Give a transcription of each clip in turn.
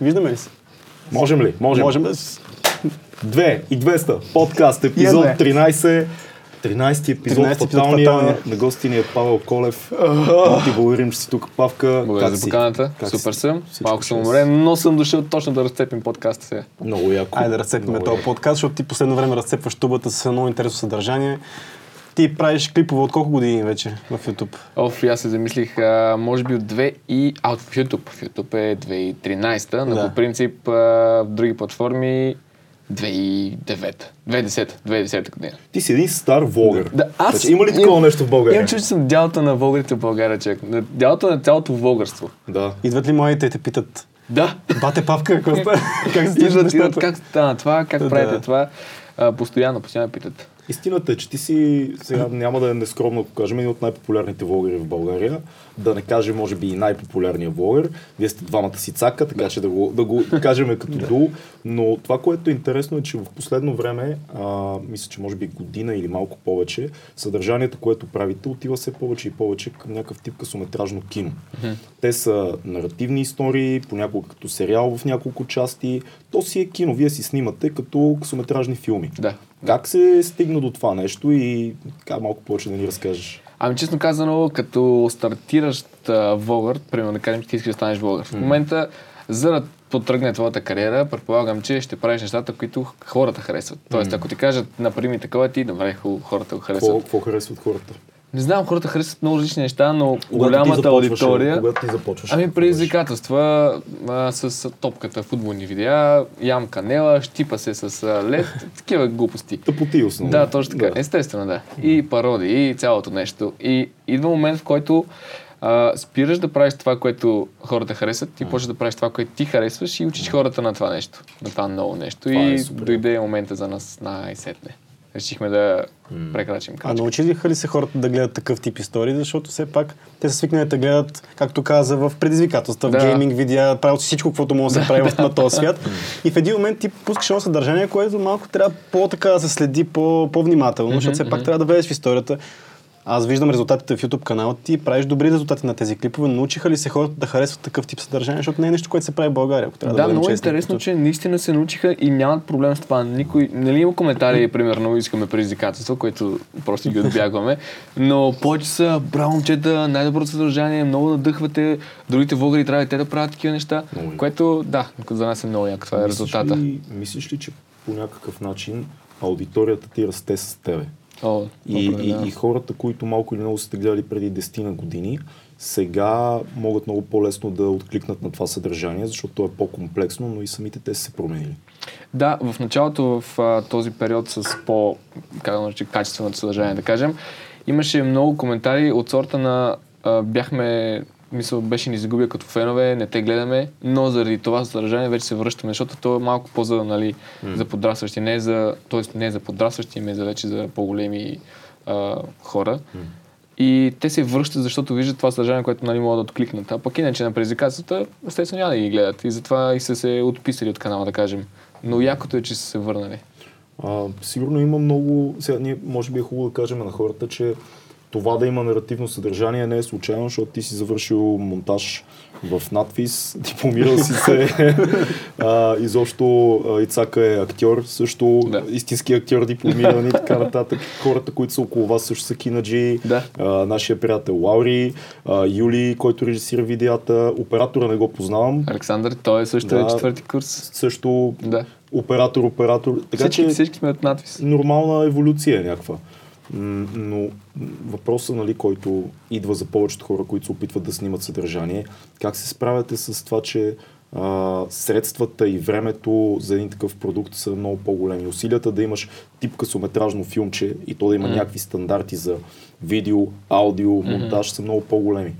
Виждаме ли се? Можем ли? Можем. Можем. Две и 200. Подкаст, епизод Я, 13. 13 епизод, 13 епизод фаталния. фаталния. На гости ни е Павел Колев. Много ти благодарим, че си тук, Павка. Благодаря за поканата. Как Супер си? съм. Всичко Малко съм уморен, но съм дошъл точно да разцепим подкаста сега. Много яко. Айде да разцепиме Много този подкаст, защото ти последно време разцепваш тубата с едно интересно съдържание. Ти правиш клипове от колко години вече в YouTube? Оф, аз се замислих, а, може би от 2 и... А, от в YouTube. В YouTube е 2013, но Да. по принцип а, в други платформи 2009. 2010. 2010 година. Ти си един стар влогър. Да, аз... Значи, има ли такова нещо в България? Имам чувство, че съм дялото на българите в България, човек. На- Дялото на цялото българство. Да. Идват ли младите и те питат, Да. бате папка, какво става? Как се Идват, идват, как стана това, как Да. правите това. А, постоянно, постоянно питат. Истината е, че ти си, сега няма да е нескромно, ако кажем, един от най-популярните влогъри в България. Да не кажем, може би и най-популярният влогър. Вие сте двамата си цака, така че да го, да го кажем като дуо. Но това, което е интересно е, че в последно време, а, мисля, че може би година или малко повече, съдържанието, което правите, отива все повече и повече към някакъв тип късометражно кино. Те са наративни истории, понякога като сериал в няколко части. То си е кино, вие си снимате като късометражни филми. Да. Как се стигна до това нещо и така малко повече да ни разкажеш? Ами честно казано, като стартиращ а, влогър, примерно да кажем, че ти искаш да станеш влогър. В момента, за да потръгне твоята кариера, предполагам, че ще правиш нещата, които хората харесват. Тоест, ако ти кажат, направи ми такова, ти, добре, хората го харесват. какво харесват хората? Не знам, хората харесват много различни неща, но Когато голямата аудитория... Когато ти започваш. Ами предизвикателства а, с топката, футболни видеа, ямка нела, щипа се с а, лед, такива глупости. Тъпоти основно. Да, точно така. Да. Естествено, да. И пародии, и цялото нещо. И идва момент, в който а, спираш да правиш това, което хората харесват, и почваш да правиш това, което ти харесваш и учиш хората на това нещо, на това ново нещо. Това е и супер. дойде момента за нас най-сетне. Решихме да прекрачим А крачка. научиха ли се хората да гледат такъв тип истории, защото все пак те са свикнали да гледат, както каза, в предизвикателства, в Да. гейминг видеа, правят си всичко, каквото може да се прави в на този свят. И в един момент ти пускаш едно съдържание, което малко трябва по-така да се следи по- по-внимателно, защото все пак трябва да влезеш в историята. Аз виждам резултатите в YouTube канала ти, правиш добри резултати на тези клипове. Научиха ли се хората да харесват такъв тип съдържание, защото не е нещо, което се прави в България. Ако трябва да, Да, много е честни. интересно, че наистина се научиха и нямат проблем с това. Никой, нали има коментари, примерно, искаме предизвикателство, което просто ги отбягваме, но повече са, браво момчета, най-доброто съдържание, много надъхвате, другите влогъри трябва и те да правят такива неща, Много което, да, за нас е много яко, това е Мислиш резултата. Ли, мислиш ли, че по някакъв начин аудиторията ти расте с тебе? О, И, и, и хората, които малко или много сте гледали преди 10 на години, сега могат много по-лесно да откликнат на това съдържание, защото то е по-комплексно, но и самите те са се променили. Да, в началото, в а, този период с по, как да нарече, качественото съдържание, да кажем, имаше много коментари от сорта на а, бяхме, мисъл, беше ни загубил като фенове, не те гледаме, но заради това съдържание вече се връщаме, защото то е малко по-за, нали, за подрастващи, не за, т.е. не е за подрастващи, ами е за вече за по-големи а, хора. И те се връщат, защото виждат това съдържание, което нали, могат да откликнат. А пък иначе на предизвикателствата, естествено няма да ги гледат. И затова и са се отписали от канала, да кажем. Но якото е, че са се върнали. А, сигурно има много... Сега ние може би е хубаво да кажем на хората, че това да има наративно съдържание не е случайно, защото ти си завършил монтаж в надфис, дипломирал си се. а, изобщо Ицака е актьор, също Да. истински актьор, дипломиран и така нататък. Хората, които са около вас също са кинаджи. Да. А, нашия приятел Лаури, а, Юли, който режисира видеята. Оператора не го познавам. Александър, той е също Да. е четвърти курс. Също Да. оператор, оператор. Така Всички, че всички сме от надвис. нормална еволюция е някаква. Но въпросът, нали, който идва за повечето хора, които се опитват да снимат съдържание, как се справяте с това, че а, средствата и времето за един такъв продукт са много по-големи. Усилията да имаш тип късометражно филмче и то да има някакви стандарти за видео, аудио, монтаж са много по-големи.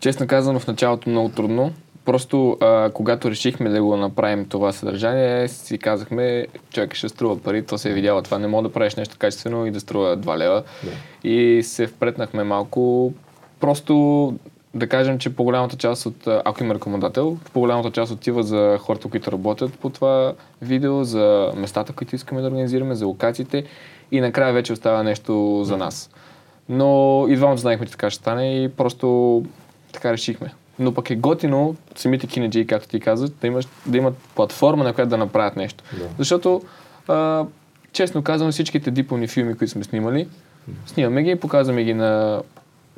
Честно казано, в началото много трудно. Просто а, когато решихме да го направим това съдържание, си казахме, човек ще струва пари, то се е видяло това, не мога да правиш нещо качествено и да струва 2 лева. Да. И се впретнахме малко, просто да кажем, че по-голямата част от, ако има рекомендател, по-голямата част отива за хората, които работят по това видео, за местата, които искаме да организираме, за локациите и накрая вече остава нещо за нас. Но и двамата знаехме, че така ще стане и просто така решихме. Но пък е готино самите кинеджи, както ти казват, да, имаш, да имат платформа, на която да направят нещо. Да. Защото, а, честно казвам, всичките дипломни филми, които сме снимали, снимаме ги и показваме ги на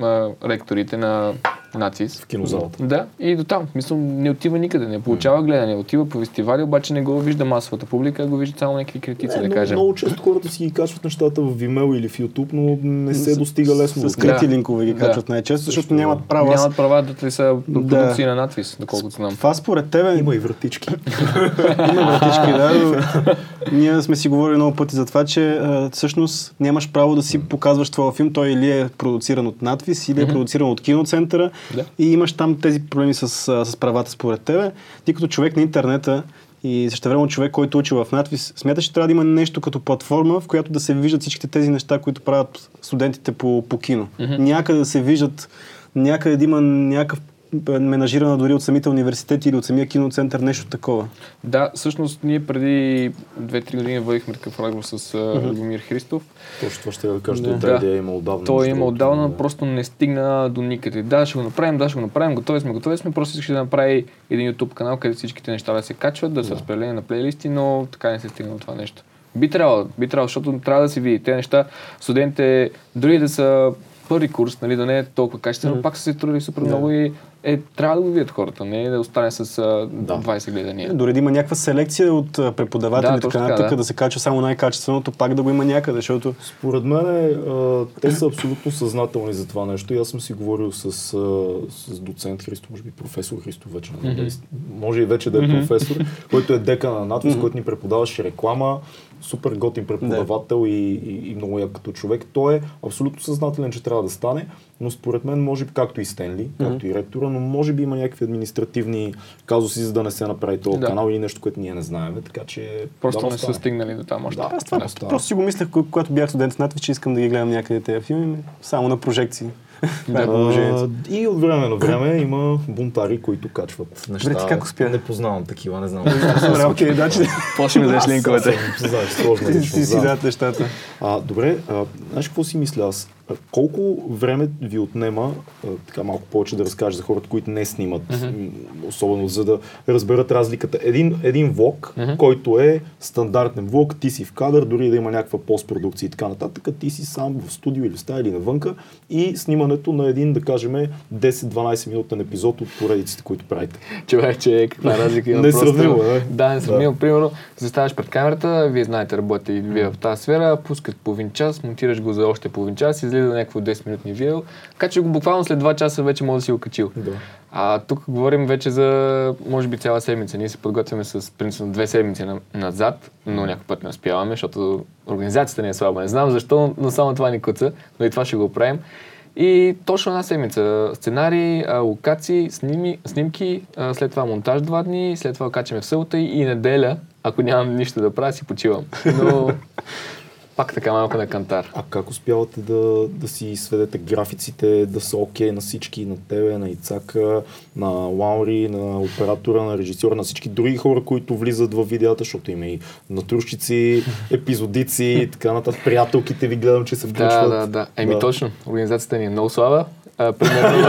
а, ректорите на НАЦИС. В кинозалата. Да, и до там. Мисля, не отива никъде, не получава гледане. Отива по фестивали, обаче не го вижда масовата публика, го вижда само някакви критици, Е, да много, кажем. много често хората си ги качват нещата в Vimeo или в YouTube, но не се достига лесно. С до скрити Да. линкове ги Да. качват най-често, защото Също, нямат да. право. Аз- Нямат права да ли са Да. продукции на надвис, доколкото знам. Това според тебе Има и вратички. Има вратички, да. но Ние сме си говорили много пъти за това, че а, всъщност нямаш право да си показваш твоя филм. Той или е продуциран от надвис, или е продуциран от киноцентъра. Да. И имаш там тези проблеми с, с правата според тебе. Ти като човек на интернета и същевременно човек, който учи в надвис, смяташ, че трябва да има нещо като платформа, в която да се виждат всичките тези неща, които правят студентите по, по кино. Някъде да се виждат, някъде да има някакъв менажирана дори от самите университети или от самия киноцентър, нещо такова. Да, всъщност ние преди 2-3 години водихме такъв разговор с а, Любомир Христов. Точно това ще я кажа, Да. да. тази идея има отдавна. Той има другото, отдавна, да. просто не стигна до никъде. Да, ще го направим, да, ще го направим, готови сме, готови сме, просто искаше да направи един YouTube канал, където всичките неща да се качват, да, са разпределени на плейлисти, но така не се стигна до това нещо. Би трябвало, би трябвало, защото трябва да се види. Те неща, студентите, дори да са първи курс, нали, да не е толкова качествено, пак са се трудили супер много и е, трябва да го видят хората, не да остане с а, Да. 20 гледания. Дори да има някаква селекция от преподаватели Да, и така нататък, да. да. се качва само най-качественото, пак да го има някъде, защото Според мен а, те са абсолютно съзнателни за това нещо и аз съм си говорил с, а, с доцент Христо, може би професор Христо вече, mm-hmm. може и вече да е професор, който е дека на надвис, който ни преподаваше реклама, супер готин преподавател и, и, и много як като човек. Той е абсолютно съзнателен, че трябва да стане, но според мен може би, както и Стенли, както и ректора, но може би има някакви административни казуси, за да не се направи този Да. канал или нещо, което ние не знаем, така че Просто дано не са стигнали до там още. Да, аз това да, просто, да. си го мислех, кога- когато бях студент в че искам да ги гледам някъде тези филми, само на прожекции. Положението. А, и от време на време има бунтари, които качват неща. Добре, ти как успя? Не познавам такива, не знам. Добре, окей, да, че Почнем да линковете. Знаеш, сложно ти си да. дадат нещата. Добре, знаеш какво си мисля аз? Колко време ви отнема, така малко повече да разкажеш за хората, които не снимат, м, особено за да разберат разликата. Един, един влог, който е стандартен влог, ти си в кадър, дори да има някаква постпродукция и така нататък, ти си сам в студио или в стая или навънка и снимането на един, да кажем, 10-12 минутен епизод от поредиците, които правите. Човече, каква разлика има Несравнимо, просто. е. Да, несравнимо. Примерно, заставаш пред камерата, вие знаете, работите и вие в тази сфера, пускат половин час, монтираш го за още половин час, излиза някакво 10-минутни видео, така че го буквално след 2 часа вече може да си го качил. Да. А тук говорим вече за, може би, цяла седмица. Ние се подготвяме с принципно две седмици на- назад, но някой път не успяваме, защото организацията ни е слаба. Не знам защо, но само това ни куца, но и това ще го правим. И точно една седмица. Сценарии, локации, сними, снимки, след това монтаж два дни, след това качаме в и, и неделя, ако нямам нищо да правя, си почивам. Но пак така малко на кантар. А как успявате да, да си сведете графиците, да са окей на всички, на тебе, на Ицака, на Лаури, на оператора, на режисьора, на всички други хора, които влизат в видеята, защото има и натрушчици, епизодици и така нататък. Приятелките ви гледам, че се Да, включват. да, да. Еми точно. Организацията ни е много слаба. А, примерно,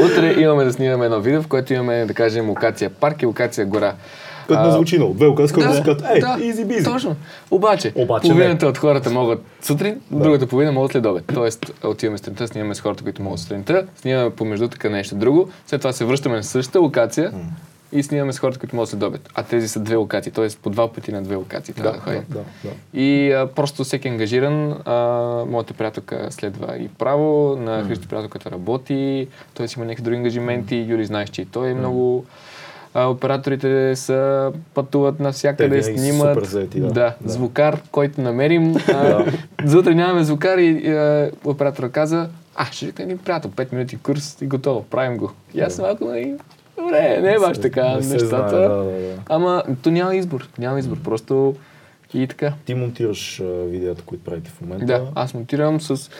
утре имаме да снимаме едно видео, в което имаме, да кажем, локация парк и локация гора. Като не А, звучи много. Две които си казват, ей, изи бизи. Точно. Обаче, Обаче половината от хората могат сутрин, другата половина могат след обед. Тоест, отиваме сутринта, снимаме с хората, които могат сутринта, снимаме помежду така нещо друго, след това се връщаме на същата локация и снимаме с хората, които могат след обед. А тези са две локации, т.е. по два пъти на две локации да, Да, ходим. да, да, да. И а, просто всеки е ангажиран. А, моята приятелка следва и право, на Христо приятелката работи, той си има някакви други ангажименти, Юли знаеш, че и той е много... А, операторите са пътуват навсякъде, Те снимат. супер заети, да. да. Да. звукар, който намерим. А, за утре нямаме звукар и а, оператора каза, а, ще викна един приятел, 5 минути курс и готово, правим го. И аз малко, нали, добре, не е баш така Не нещата. знае, да, да, да. Ама то няма избор, няма избор, просто и така. Ти монтираш а, видеята, които правите в момента. Да, аз монтирам с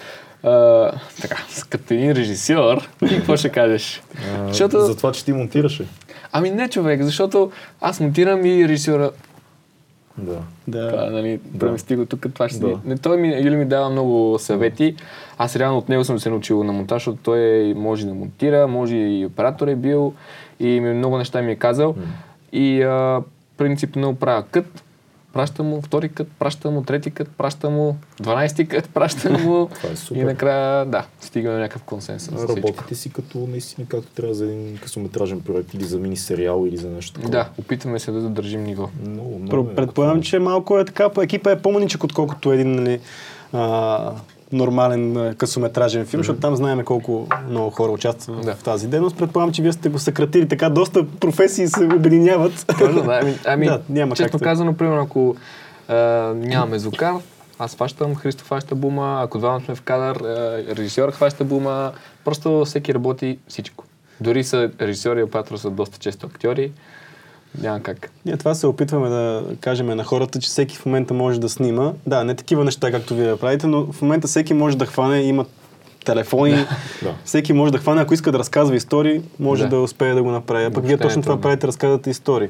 а, така, като един режисьор. Ти какво ще кажеш? А, Защото- За това, че ти монтираше. Ами не човек, защото аз монтирам и режисьора Да. Да. Това, нали, Да. премести го тук, това ще Да. Не, той ми, Юли ми дава много съвети. Аз реално от него съм се научил на монтаж, защото той е- може да монтира, може и оператор е бил и много неща ми е казал. И а, принципно правя кът, пращам му втори кът, пращам му трети кът, пращам му 12 кът, пращам му Това е супер. и накрая, да, стигаме до някакъв консенсус. всички. Работите си като наистина както трябва за един късометражен проект или за мини сериал или за нещо такова. Да, опитваме се да задържим ниво. Много, много. Е Предполагам, че малко е така, екипа е по-маничък, отколкото един нали, а, нормален късометражен филм, защото там знаем колко много хора участват Да. в тази дейност. Предполагам, че вие сте го съкратили така, доста професии се обединяват. Точно, да. Ами, ами Да, няма честно как казано, примерно, ако а, нямаме звукар, аз хващам, Христо хваща бума, ако двамата сме в кадър, а, режисьор хваща бума, просто всеки работи всичко. Дори са режисьори и оператор са доста често актьори, няма как. Ние това се опитваме да кажем на хората, че всеки в момента може да снима. Да, не такива неща, както вие правите, но в момента всеки може да хване, има телефони, Да. всеки може да хване, ако иска да разказва истории, може Да. да, успее да го направи. А пък вие е точно това правите, разказвате истории.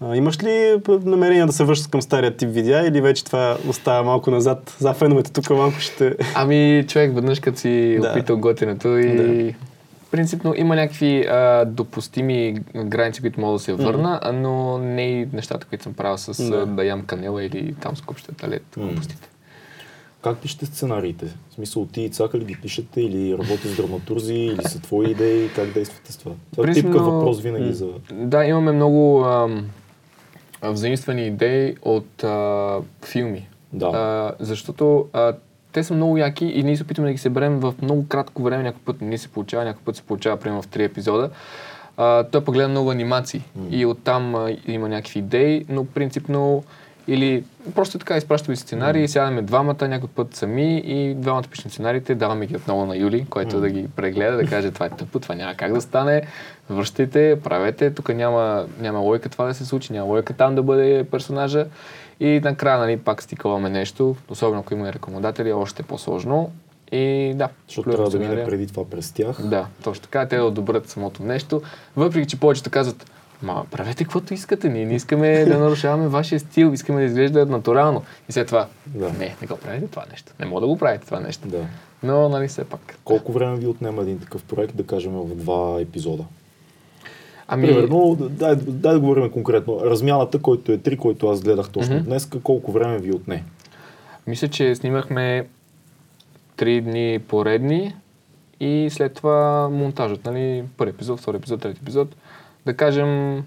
А, имаш ли намерение да се връщаш към стария тип видеа или вече това остава малко назад? За феновете тук малко ще... Ами, човек веднъж като си Да. опитал готенето и принципно има някакви а, допустими граници, които мога да се върна, а, но не и нещата, които съм правил с Да. да. ям канела или там с купщата лед, глупостите. Как пишете сценариите? В смисъл, ти и Цака ли ги пишете или работи с драматурзи или са твои идеи? Как действате с това? Това е типка въпрос винаги за... Да, имаме много ам, взаимствани идеи от а, филми. Да. А, защото а, те са много яки и ние се опитваме да ги съберем в много кратко време. Някой път не се получава, някой път се получава, примерно в три епизода. А, той пък гледа много анимации. И оттам а, има някакви идеи, но принципно или просто така изпращаме сценарии, сядаме двамата, някой път сами и двамата пишем сценариите, даваме ги отново на Юли, който да ги прегледа, да каже това е тъпо, това няма как да стане, връщайте, правете, тук няма, няма лойка това да се случи, няма лойка там да бъде персонажа и накрая нали, пак стикаваме нещо, особено ако има и рекомендатели, е още по-сложно и да. Защото трябва да мине сценария. преди това през тях. Да, точно така. Те да одобрят самото нещо. Въпреки, че повечето казват, ма правете каквото искате, ние не искаме да нарушаваме вашия стил, искаме да изглежда натурално. И след това, Да. не, не го правите това нещо. Не мога да го правите това нещо. Да. Но, нали, все пак. Колко време ви отнема един такъв проект, да кажем, в два епизода? Ами, Примерно, дай, дай да говорим конкретно. Размяната, който е 3, който аз гледах точно Мгм. днес, колко време ви отне? мисля, че снимахме три дни поредни и след това монтажът, нали, първи епизод, втори епизод, трети епизод. Да кажем,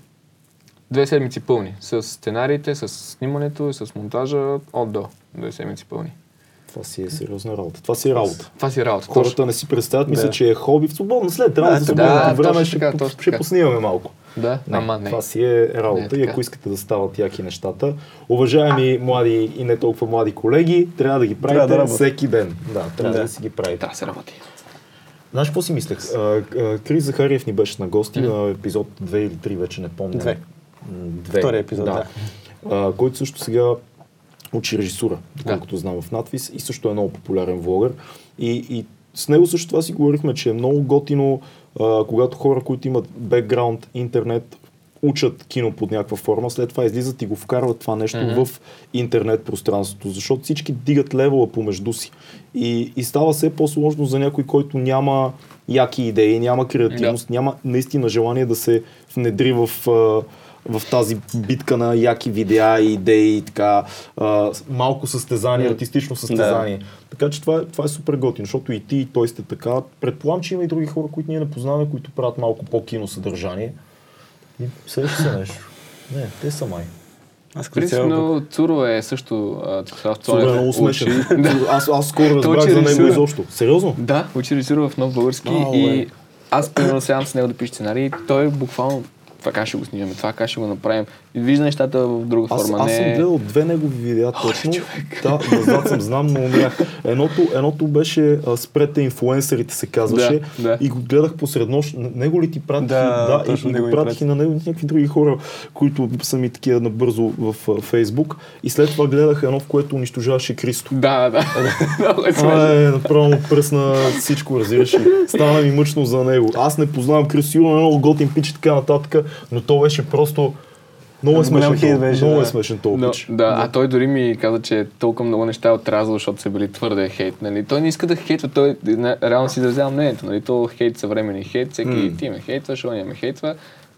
две седмици пълни. С сценариите, с снимането и с монтажа от до. Две седмици пълни. Това си е сериозна работа. Това си е работа. Това си работа. Хората не си представят, мисля, Да. че е хоби в свободно. След работа, Да, в свободното да, време точно ще, така, по- точно ще така. поснимаме малко. Да, Не, ама не. Това си е работа Не е и ако искате да стават яки нещата, уважаеми млади и не толкова млади колеги, трябва да ги правите Трябва да всеки ден. Да, трябва да. Да. си ги правите. Трябва да се работи. Знаеш какво си мислех? А, а, Крис Захариев ни беше на гости на епизод 2 или 3, вече не помня. Две. Две. Втория епизод, да. А, който също сега учи режисура, доколкото знам в надвис и също е много популярен влогър. И, и с него също това си говорихме, че е много готино, а, когато хора, които имат бекграунд, интернет, учат кино под някаква форма, след това излизат и го вкарват това нещо Мгм. в интернет пространството, защото всички дигат левела помежду си. И, и става все по-сложно за някой, който няма яки идеи, няма креативност, няма наистина желание да се внедри в, а, в тази битка на яки видеа и идеи и така, а, малко състезание, артистично състезание. Така че това е, това е супер готино, защото и ти, и той сте така. Предполагам, че има и други хора, които ние не познаваме, които правят малко по-кино съдържание. И среща се нещо. Не, те са май. Аз. Принципно Цуро е също Това е Цонев много смешен. Да. аз, аз скоро разбрах за него изобщо. Сериозно? Да, учи режисура в нов български и аз примерно сядам с него да пише сценарий и той буквално това как ще го снимаме, това как ще го направим. И вижда нещата в друга Аз, форма. аз съм не... гледал две негови видеа точно. Да, назад съм знам, но умрях. Едното, едното беше а, спрете инфуенсърите се казваше. Да, да. И го гледах посред нощ. Него ли ти пратих? Да, да и, и го пратих прати. и на него някакви други хора, които са ми такива набързо в Фейсбук. И след това гледах едно, в което унищожаваше Кристо. Да, да. Това е направо пръсна всичко, разбираш. Стана ми мъчно за него. Аз не познавам Крис, сигурно е много готин пич и така нататък, но то беше просто Много е смешен, този- беше, много е да. смешен този Но, пич. да, а той дори ми каза, че толкова много неща е отрязал, защото са били твърде хейт. Нали? Той не иска да хейтва, той реално си изразява мнението. Нали? То хейт съвременен хейт, всеки М. ти ме хейтваш, он ме хейтва.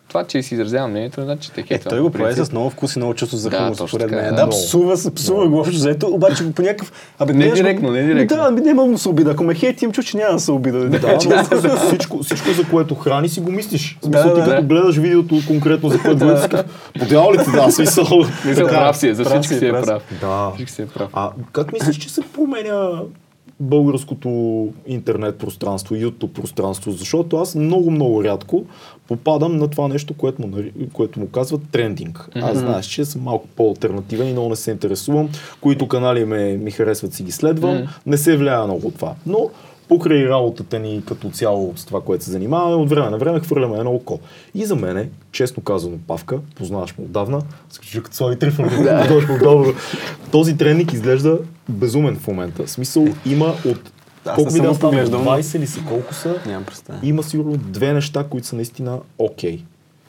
Това, че си изразява мнението, не значи, че те Е, хейтва. той го прави принцип. с много вкус и много чувство за Да, хумор, според мен. да. Да, псува, се- псува го общо взето, обаче по някакъв... Абе, Не нещо- директно, не директно. Да, ами няма да му се обида. Ако ме хейти, им чу, че няма да се обида. Да, но всичко, всичко, за което храни си го мислиш. В смисъл, Да, ти да, като да. гледаш видеото конкретно за което гледаш, си казваш, по дяволите, да, смисъл. Така. прав си е, за всички си, си е прав. Да. Всички си е прав. А как мислиш, че се променя българското интернет пространство, YouTube пространство? Защото аз много, много рядко попадам на това нещо, което му, нари- което му казват трендинг. Аз знаеш, че съм малко по-алтернативен и много не се интересувам. Които канали ме, ми харесват, си ги следвам. Не се влияе много от това. Но покрай работата ни като цяло с това, което се занимаваме, от време на време хвърляме едно око. И за мене, честно казано, Павка, познаваш му отдавна, скажи като Слави Трифон, познаваш му отдавна, този тренинг изглежда безумен в момента. В смисъл има от Аз колко не видеа но- 20 ли са? Колко са? Нямам представа. Има сигурно две неща, които са наистина окей.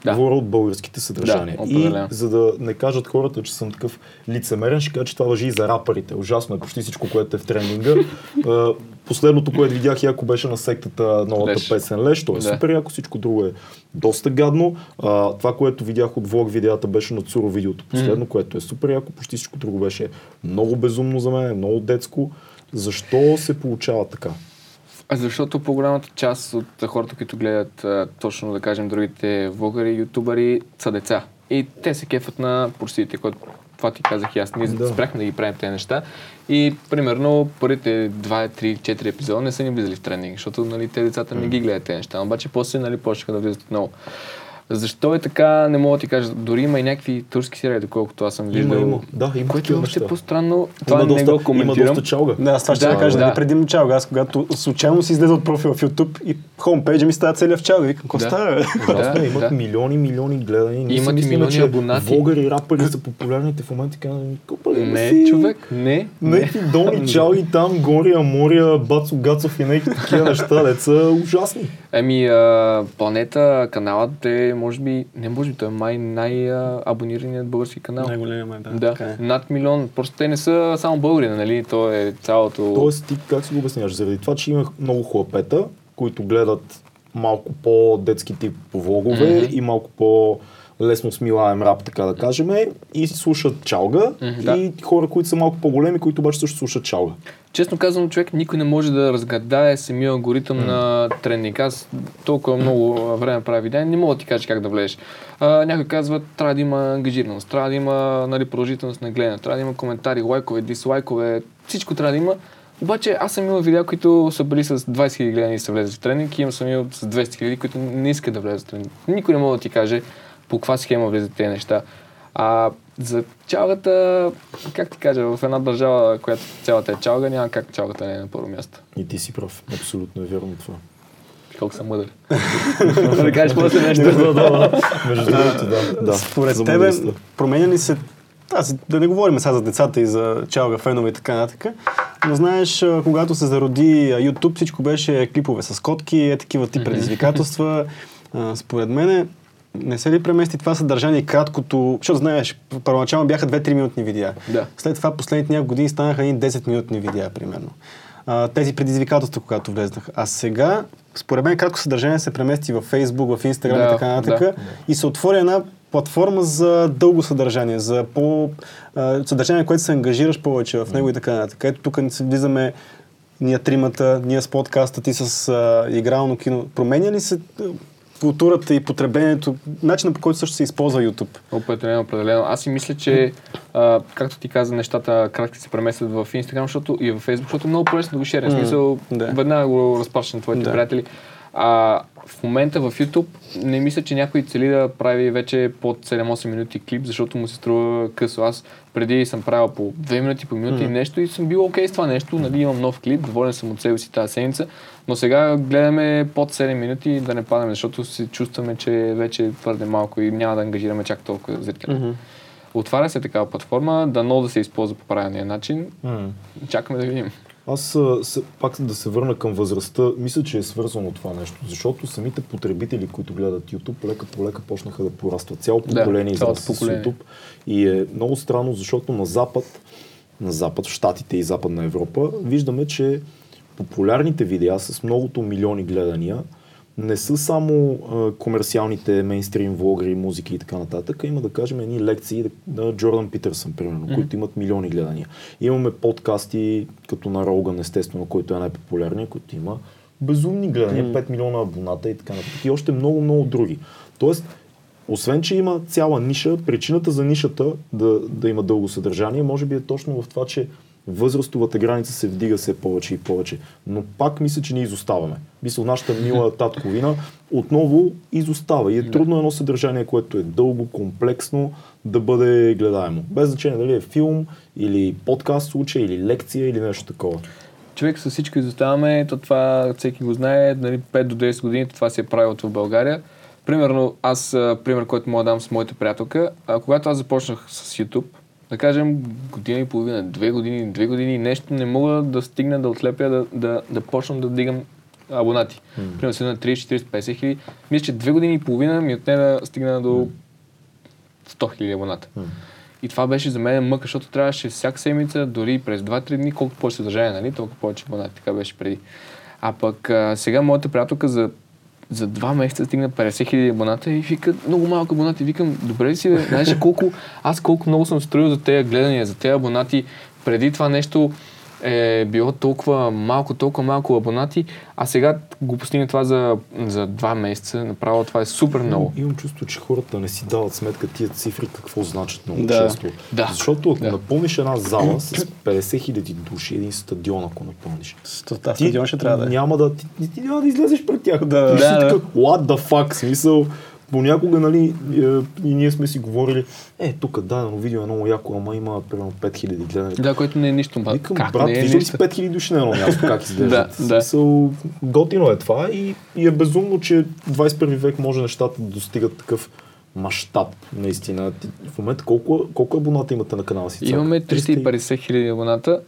Да. Говоря от българските съдържания. Да, и за да не кажат хората, че съм такъв лицемерен, ще кажа, че това въжи и за рапърите. Ужасно е почти всичко, което е в трендинга. А, Последното, което видях, яко беше на сектата новата Леш. песен Леш. То е Да. супер яко, всичко друго е доста гадно. А, това, което видях от влог видеята, беше на Цуро видеото последно, което е супер яко. Почти всичко друго беше много безумно за мен, много детско. Защо се получава така? Защото по-голямата част от хората, които гледат точно, да кажем, другите влогъри, ютубъри, са деца. И те се кефат на порсиите, което това ти казах и аз. Ние Да. спряхме да ги правим тези неща. И примерно първите 2, 3, 4 епизода не са ни влизали в тренинг, защото нали, те децата не ги гледат тези неща. Обаче после нали, почнаха да влизат отново. Защо е така, не мога да ти кажа. Дори има и някакви турски сериали, доколкото аз съм виждал. Има, има. Да, има Което е още по-странно. Това Има не доста, го има коментирам. доста чалга. Да, аз това ще Да, да, кажа, да. да. предимно чалга. Аз когато случайно си излезе от профила в YouTube и хомпейджа ми става целият в чалга. Викам, какво Да. става? Да, е, имат да. милиони, милиони гледани. Имат и мислим, милиони че абонати. Влогъри и рапъри са популярните в момента. Ли Не, си? човек, не. не. Някакви долни чалги там, Гория, Мория, Бацо Гацов и някакви такива неща, деца ужасни. Ами, а, планета, каналът е, може би, не може би, той е май най-абонираният български канал. Най-големия май, да. Да, така е. над милион. Просто те не са само българи, нали? То е цялото... Тоест, ти как си го обясняваш? Заради това, че има много хлапета, които гледат малко по-детски тип влогове Мгм. и малко по лесно смилаем рап, така да кажем, и слушат чалга да. и хора, които са малко по-големи, които обаче също слушат чалга. Честно казвам, човек никой не може да разгадае самия алгоритъм на тренинг. Аз толкова много време правя видеа, не мога да ти кажа как да влезеш. А, някой казва, трябва да има ангажираност, трябва да има нали, продължителност на гледане, трябва да има коментари, лайкове, дислайкове, всичко трябва да има. Обаче аз съм имал видеа, които са били с 20 000 гледани и са влезли в тренинг и имам съм имал с 200 000, които не искат да влезат в тренинг. Никой не може да ти каже по каква схема влизат тези неща. А за чалгата, как ти кажа, в една държава, която цялата е чалга, няма как чалгата не е на първо място. И ти си прав. Абсолютно е вярно това. Колко съм мъдър. да кажеш после нещо. да, да, да. Между другото, да. да. Според тебе, променя ли се аз, да не говорим сега за децата и за чалга фенове и така нататък, но знаеш, когато се зароди YouTube, всичко беше клипове с котки, е такива тип предизвикателства. Според мен, не се ли премести това съдържание краткото, защото знаеш, първоначално бяха 2-3 минутни видеа. Да. След това последните няколко години станаха един 10 минутни видеа, примерно. А, тези предизвикателства, когато влезнаха. А сега, според мен, кратко съдържание се премести в Facebook, в Instagram Да, и така нататък да. и се отвори една платформа за дълго съдържание, за по а, съдържание, което се ангажираш повече в него и така нататък. Ето тук ни се влизаме ние тримата, ние с подкаста, ти с а, игрално кино. Променя ли се културата и потреблението, начинът по който също се използва YouTube? Определено, определено. Аз си мисля, че, а, както ти каза, нещата кратки се преместват в Instagram защото, и в Facebook, защото е много по-лесно да го шерим. М, смисъл, да. веднага го разпращаш на твоите Да. приятели. А в момента в YouTube не мисля, че някой цели да прави вече под 7-8 минути клип, защото му се струва късо. Аз преди съм правил по 2 минути, по минути и нещо и съм бил окей с това нещо. Нали, имам нов клип, доволен съм от себе си тази седмица, но сега гледаме под 7 минути да не падаме, защото се чувстваме, че вече е твърде малко и няма да ангажираме чак толкова зрители. Отваря се такава платформа, дано да се използва по правилния начин. М. Чакаме да видим. Аз а, с, пак да се върна към възрастта, мисля, че е свързано това нещо, защото самите потребители, които гледат YouTube, лека по лека почнаха да порастват. Цяло Да, поколение цялото израства с. YouTube и е много странно, защото на Запад, на Запад, в Штатите и Западна Европа, виждаме, че популярните видеа с многото милиони гледания не са само а, комерциалните мейнстрим влогъри, музики и така нататък, а има да кажем едни лекции на Джордан Питърсън, примерно, mm-hmm. които имат милиони гледания. Имаме подкасти, като на Роган, естествено, който е най-популярният, който има безумни гледания, mm-hmm. 5 милиона абоната и така нататък. И още много, много други. Тоест, освен, че има цяла ниша, причината за нишата да, да има дълго съдържание, може би е точно в това, че възрастовата граница се вдига все повече и повече. Но пак мисля, че ние изоставаме. Мисля, нашата мила татковина отново изостава. И е трудно едно съдържание, което е дълго, комплексно, да бъде гледаемо. Без значение дали е филм, или подкаст случай, или лекция, или нещо такова. човек с всичко изоставаме, то това всеки го знае, нали, 5 до 10 години това се е правилото в България. Примерно, аз, пример, който мога да дам с моята приятелка, а, когато аз започнах с YouTube, да кажем година и половина, две години, две години, нещо не мога да стигна да отлепя, да, да, да почна да дигам абонати. Mm. Примерно на 30, 40, 50 хиляди. Мисля, че две години и половина ми отне да стигна до 100 хиляди абоната. Mm. И това беше за мен мъка, защото трябваше всяка седмица, дори през 2-3 дни, колкото повече съдържание, нали, толкова повече абонати. Така беше преди. А пък а, сега моята приятелка за, за два месеца стигна 50 хиляди абоната и вика, много малко абонати. Викам, добре ли си, бе? знаеш колко, аз колко много съм строил за тези гледания, за тези абонати. Преди това нещо е било толкова малко, толкова малко абонати, а сега го постигне това за, за два месеца. Направо това е супер много. Имам чувство, че хората не си дават сметка тия цифри какво значат много Да. често. Да. Защото ако Да. напълниш една зала с 50 хиляди души, един стадион, ако напълниш, Та стадион ще трябва да е. няма да, ти, ти няма да излезеш пред тях. Да. Ти Да, да. такъв, what the fuck, смисъл. Понякога, нали, е, и ние сме си говорили, е, тук дадено видео е много яко, ама има примерно 5000 гледания. Да, което не е нищо. ба- Викам, как брат, не е виждал си 5000 души на едно място, как изглеждат? Да, да. Смисъл, готино е това и, и е безумно, че 21 век може нещата да достигат такъв мащаб, наистина. Ти- В момента колко, колко абоната имате на канала си? Цак? Имаме 300 и- 350 хиляди абоната.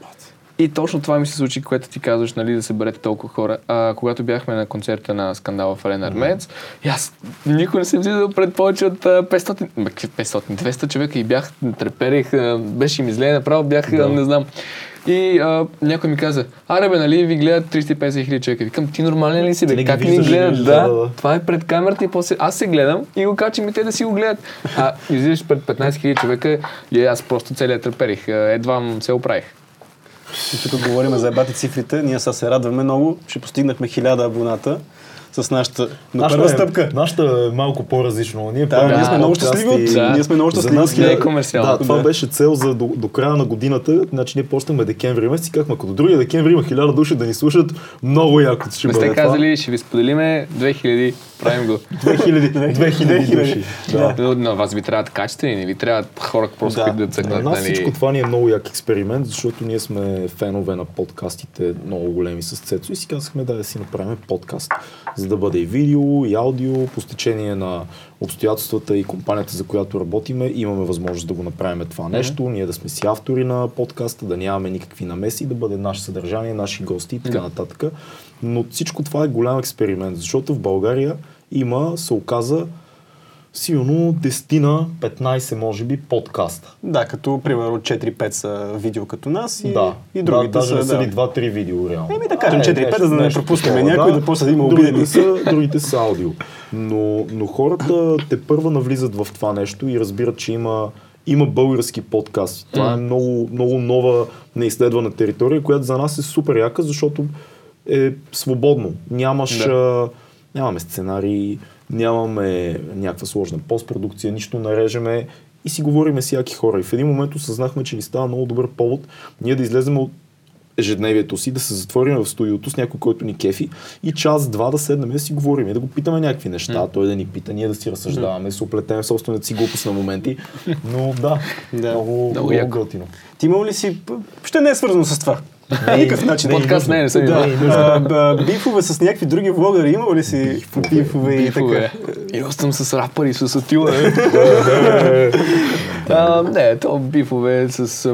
И точно това ми се случи, което ти казваш, нали, да съберете толкова хора. А, когато бяхме на концерта на скандала в Арена Армеец, и аз никой не съм влизал пред повече от а, 500, бе, какви 500, 200 човека и бях, треперех, а, беше ми зле, направо бях, Да. не знам. И а, някой ми каза, аре бе, нали ви гледат 350 хиляди човека. Викам, ти нормален ли си, Ти бе? не ги Как ни гледат? Да, Да, това е пред камерата и после аз се гледам и го качим и те да си го гледат. А излизаш пред 15 хиляди човека и аз просто целият треперих. Едва се оправих. И тук говорим за ебати цифрите. Ние сега се радваме много, че постигнахме 1000 абоната с нашата но Нашата първа е- стъпка. Нашата е малко по-различно. Ние Да, правим ние сме много щастливи от- Да. ние сме много За щастливи нас от Не е комерциално. Да, това Да. беше цел за до, до края на годината. Значи ние почнахме декември месец и казахме, ако до другия декември има хиляда души да ни слушат, много яко ще Не бъде сте това. казали, ще ви споделиме 2000, правим го. 2000, 2000 души. Да. Но на вас ви трябват качествени, не ви трябват хора просто, Да. които да На цъкнат. нас нали? всичко това ни е много як експеримент, защото ние сме фенове на подкастите много големи с Цецо и си казахме да, да си направим подкаст, за да бъде и видео, и аудио, по стечение на обстоятелствата и компанията, за която работиме, имаме възможност да го направим това нещо, ние да сме си автори на подкаста, да нямаме никакви намеси, да бъде наше съдържание, наши гости и така нататък. Но всичко това е голям експеримент, защото в България има, се оказа, сигурно 10-15 може би подкаста. Да, като примерно 4-5 са видео като нас и, Да, и другите да, даже са... не са да. ли 2-3 видео реално. Еми да кажем Е, 4-5, нещо- за да не пропускаме някой, да после да има обидени. другите са, другите са аудио. Но, но хората те първа навлизат в това нещо и разбират, че има, има български подкасти. Това е много, много нова неизследвана територия, която за нас е супер яка, защото е свободно. Нямаш, Да. а, нямаме сценарии, нямаме някаква сложна постпродукция, нищо не режеме и си говориме с яки хора. И в един момент осъзнахме, че ни става много добър повод ние да излезем от ежедневието си, да се затворим в студиото с някой, който ни кефи и час-два да седнем и да си говорим и да го питаме някакви неща, той да ни пита, ние да си разсъждаваме, да се оплетем собствената си глупост на моменти. Но да, Да. много, много, Много готино. Ти имал ли си... Ще не е свързано с това. Никакъв начин. Подкаст не е, не съм Бифове с някакви други влогъри има ли си бифове, и така? Имал съм с рапъри, с Атила. Не, то бифове с.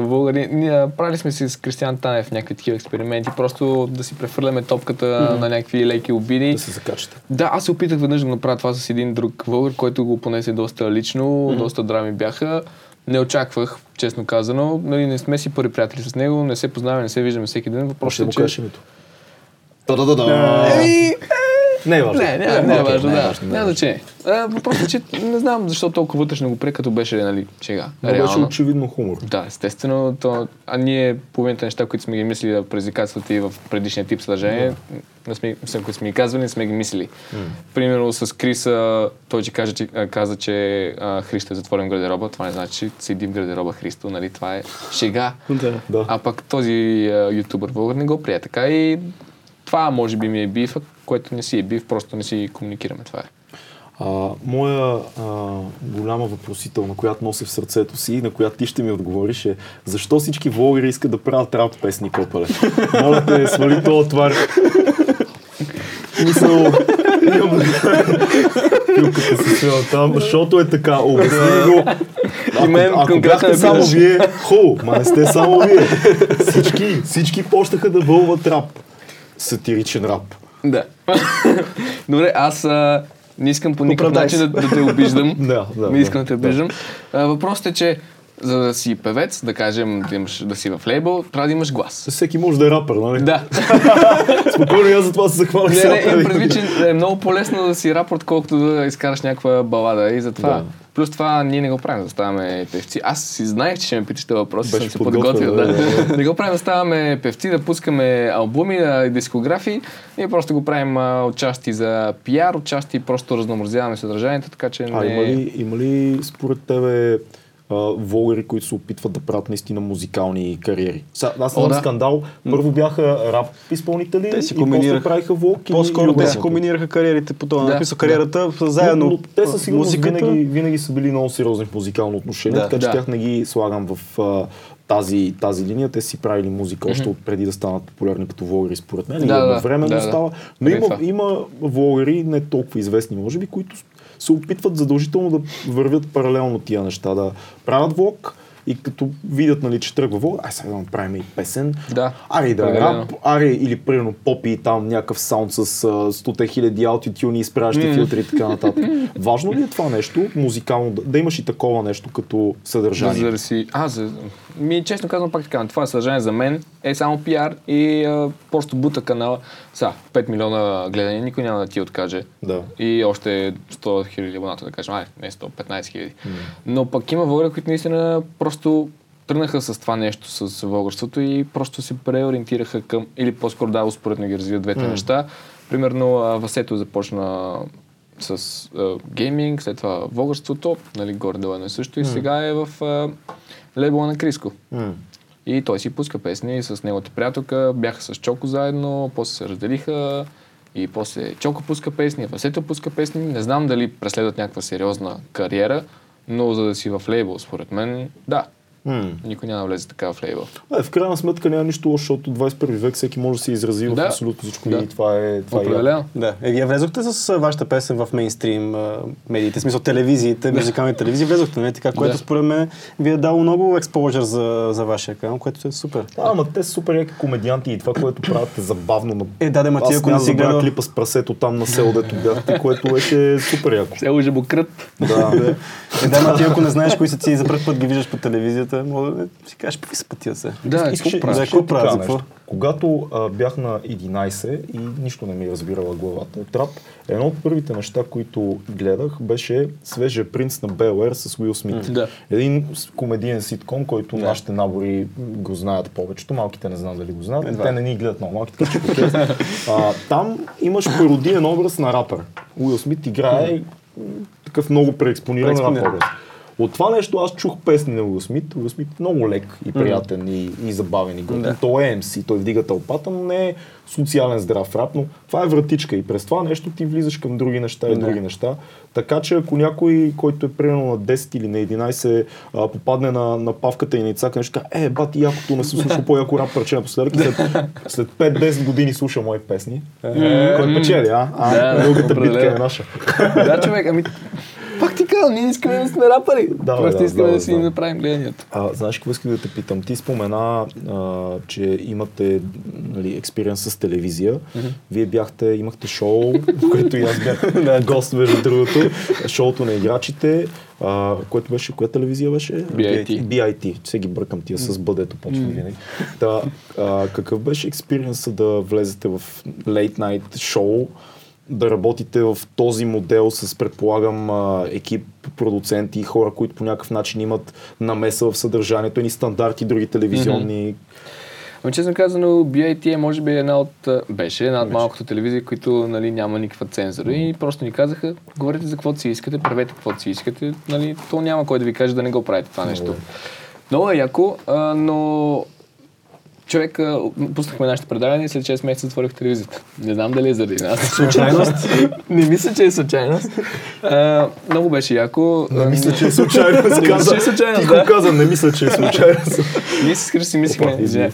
Ние правили сме си с Кристиан Танев някакви такива експерименти, просто да си прехвърляме топката на някакви леки обиди. Да се закачате. Да, аз се опитах веднъж да направя това с един друг вългър, който го понесе доста лично, доста драми бяха. Не очаквах, честно казано. Нали, не сме си първи приятели с него, не се познаваме, не се виждаме всеки ден. Ще Въпросът му е, че... кажеш името. Та-да-да-да. Еми, Не е важно. не, не, не е важно, не е да. е Няма значение. Въпросът е, че не знам защо толкова вътрешно го прие, като беше, нали, чега. Но беше очевидно хумор. Да, естествено. То, а ние половината неща, които сме ги мислили да предизвикателствата и в предишния тип съдържание, не сме, които сме ги казвали, не сме ги мислили. Примерно с Криса, той че каза, че, каза, че а, Христо е затворен гардероба. Това не значи, че седи в гардероба Христо, нали? Това е шега. Да. А пък този а, ютубър българ не го прие така и това може би ми е бифа, което не си е биф, просто не си комуникираме. Това е. А, моя а, голяма въпросител, на която нося в сърцето си и на която ти ще ми отговориш е защо всички влогери искат да правят рап песни, копале? Моля те, свали този твар. Мисъл, пилката се свела там, защото е така, обясни го. Ако, мен ако конкретно бяхте ме само вие, хубаво, ма не сте само вие. Всички, всички почнаха да вълват рап. Сатиричен рап. Да. Добре, аз а, не искам по никакъв Оправдай начин да, да те обиждам. Да, да, Не искам да, да, те обиждам. А, въпросът е, че за да си певец, да кажем, да, имаш, да си в лейбъл, трябва да имаш глас. Всеки може да е рапър, нали? Да. Спокойно, аз за това се захванах Не, не, имам предвид, че е много по-лесно да си рапорт, колкото да изкараш някаква балада. И затова. Да. Плюс това ние не го правим да ставаме певци. Аз си знаех, че ще ме питаш този въпрос, Беше съм се подготвил. да, не го правим да ставаме певци, да пускаме албуми, да, дискографии. Ние просто го правим а, отчасти за пиар, отчасти просто разнообразяваме съдържанието, така че А не... има ли, има ли според тебе влогъри, които се опитват да правят наистина музикални кариери? Сега, аз О, имам да. скандал. Първо бяха рап изпълнители Те си и после правиха влог. По-скоро те си комбинираха кариерите по това. Да, Да, смисъл, кариерата Но, заедно. но те със сигурност музиката. винаги, винаги са били много сериозни в музикално отношение, Да. така че Да. тях не ги слагам в а, тази, тази линия. Те си правили музика още от преди да станат популярни като влогери, според мен. Да, и да, едновременно да, да. става. Но има, има влогери, не толкова известни, може би, които се опитват задължително да вървят паралелно тия неща, да правят влог и като видят, нали, че тръгва влог, ай сега да направим и песен. Да, Аре да е рап, аре или примерно попи там някакъв саунд с а, 100 хиляди аутитюни, изпращи филтри и така нататък. Важно ли е това нещо, музикално, да, да имаш и такова нещо като съдържание? За да си... А, за... Ми, честно казвам, пак така, това съдържание за мен е само пиар и а, просто бута канала. Са, 5 милиона гледания, никой няма да ти откаже. Да. И още 100 хиляди абоната, да кажем. Ай, не 115 хиляди. Но пък има българи, които наистина просто тръгнаха с това нещо с българството и просто се преориентираха към, или по-скоро да, успоредно ги развиват двете неща. Примерно Васето започна с а, гейминг, след това българството, нали, горе-долу едно и също, и сега е в а, лейбъла на Криско. М. И той си пуска песни с неговата приятелка, бяха с Чоко заедно, после се разделиха и после Чоко пуска песни, Васето пуска песни. Не знам дали преследват някаква сериозна кариера, но за да си в лейбъл, според мен, да. М. Никой няма да влезе така в лейбъл. Е, в крайна сметка няма нищо лошо, защото 21 век всеки може да се изрази в Да. абсолютно всичко Да. и това е, това е. Определено. Да. Е, вие влезохте с а, вашата песен в мейнстрим а, медиите, в смисъл телевизиите, музикални телевизии, влезохте, не така, което Да. според мен ви е дало много експожър за, за вашия канал, което е супер. Да, ама те са супер яки комедианти и това, което правят е забавно. На... Е, да, да, ма ти ако не си да гледал... клипа с прасето там на село, дето бяхте, което беше супер яко. Село Жабокрът. Да. Е, да, ма ти ако не знаеш кои са ти за първ път ги виждаш по телевизията, може да си кажеш, какви са пътия се. Да, Искаше- какво правиш? Да, какво. Когато а, бях на 11 и нищо не ми е разбирала главата от рап, едно от първите неща, които гледах, беше Свежия принц на Бел Ер с Уил Смит. Да. Един комедиен ситком, който Да. нашите набори го знаят повечето, малките не знам дали го знаят, Едва. те не ни гледат много малките, че а, Там имаш пародиен образ на рапър. Уил Смит играе такъв много преекспониран Преекспониран. образ. От това нещо аз чух песни на Уил Смит. Уил Смит е много лек и приятен и, и забавен и готин. Да. Той е MC, той вдига тълпата, но не е социален здрав рап, но това е вратичка и през това нещо ти влизаш към други неща и Да. други неща. Така че ако някой, който е примерно на 10 или на 11, а, попадне на, на павката и на Ицака, нещо каже, е, бати, якото не съм слушал по-яко рап парче напоследък, и след, след 5-10 години слуша мои песни. Кой печели, а? А, Да, дългата битка е наша. да, човек, ами казвам, ние искаме да сме рапъри. Да, Просто да, искаме да, да, си да. направим гледанията. А, знаеш какво исках да те питам? Ти спомена, а, че имате нали, експириенс с телевизия. Вие бяхте, имахте шоу, което и аз бях гост, между другото. Шоуто на играчите, а, което беше, коя телевизия беше? BIT. BIT. Все ги бъркам тия с бъдето почва винаги. Та, а, какъв беше експириенса да влезете в late night шоу? Да работите в този модел с, предполагам, екип, продуценти, хора, които по някакъв начин имат намеса в съдържанието, ни стандарти, други телевизионни. Ами честно казано, BIT е може би една от, беше една от малкото телевизии, които нали, няма никаква цензура. И просто ни казаха, говорите за каквото си искате, правете каквото си искате, нали, то няма кой да ви каже да не го правите това нещо. Много е яко, а, но човек, пуснахме нашите предавания и след 6 месеца затворих телевизията. Не знам дали е заради нас. Случайност? не мисля, че е случайност. А, много беше яко. Не мисля, че е случайно. Не мисля, че е случайно, Тихо да. каза, не мисля, че е случайно. Ние с Христо си мислихме, Опа.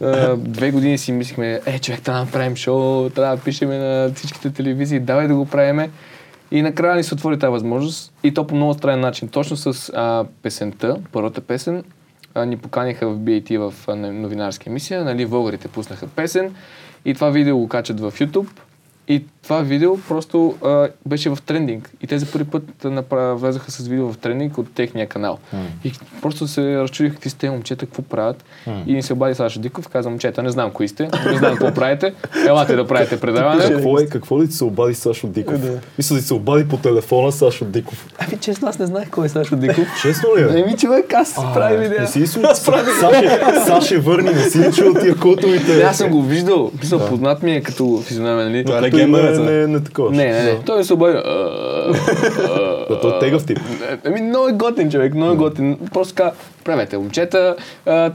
А, две години си мислихме, е, човек, трябва да направим шоу, трябва да пишеме на всичките телевизии, давай да го правиме. И накрая ни се отвори тази възможност и то по много странен начин. Точно с а, песента, първата песен, ни поканиха в BAT в новинарска емисия, нали, българите пуснаха песен. И това видео го качат в YouTube и това видео просто а, беше в трендинг. И те за първи път направ... влезаха с видео в трендинг от техния канал. И просто се разчудих какви сте момчета, какво правят. И ни се обади Сашо Диков, каза, момчета, не знам кои сте, не знам какво правите, елате да правите предаване. Какво е, какво ли ти се обади Сашо Диков? Мисля да ти се обади по телефона Сашо Диков. Ами честно, аз не знаех кой е Сашо Диков. Честно ли е? Еми човек, аз си правим идея. Не си? Саше, Саше върни, не си чул тия котовите? Не, аз съм го виждал. Познат ми е като физиономия, нали? Е легенда, не, не, не такова. Не, не, не. Той се обади. Да, той е тегъв тип. Ами много е готин човек, много е готин. Просто така, правете момчета,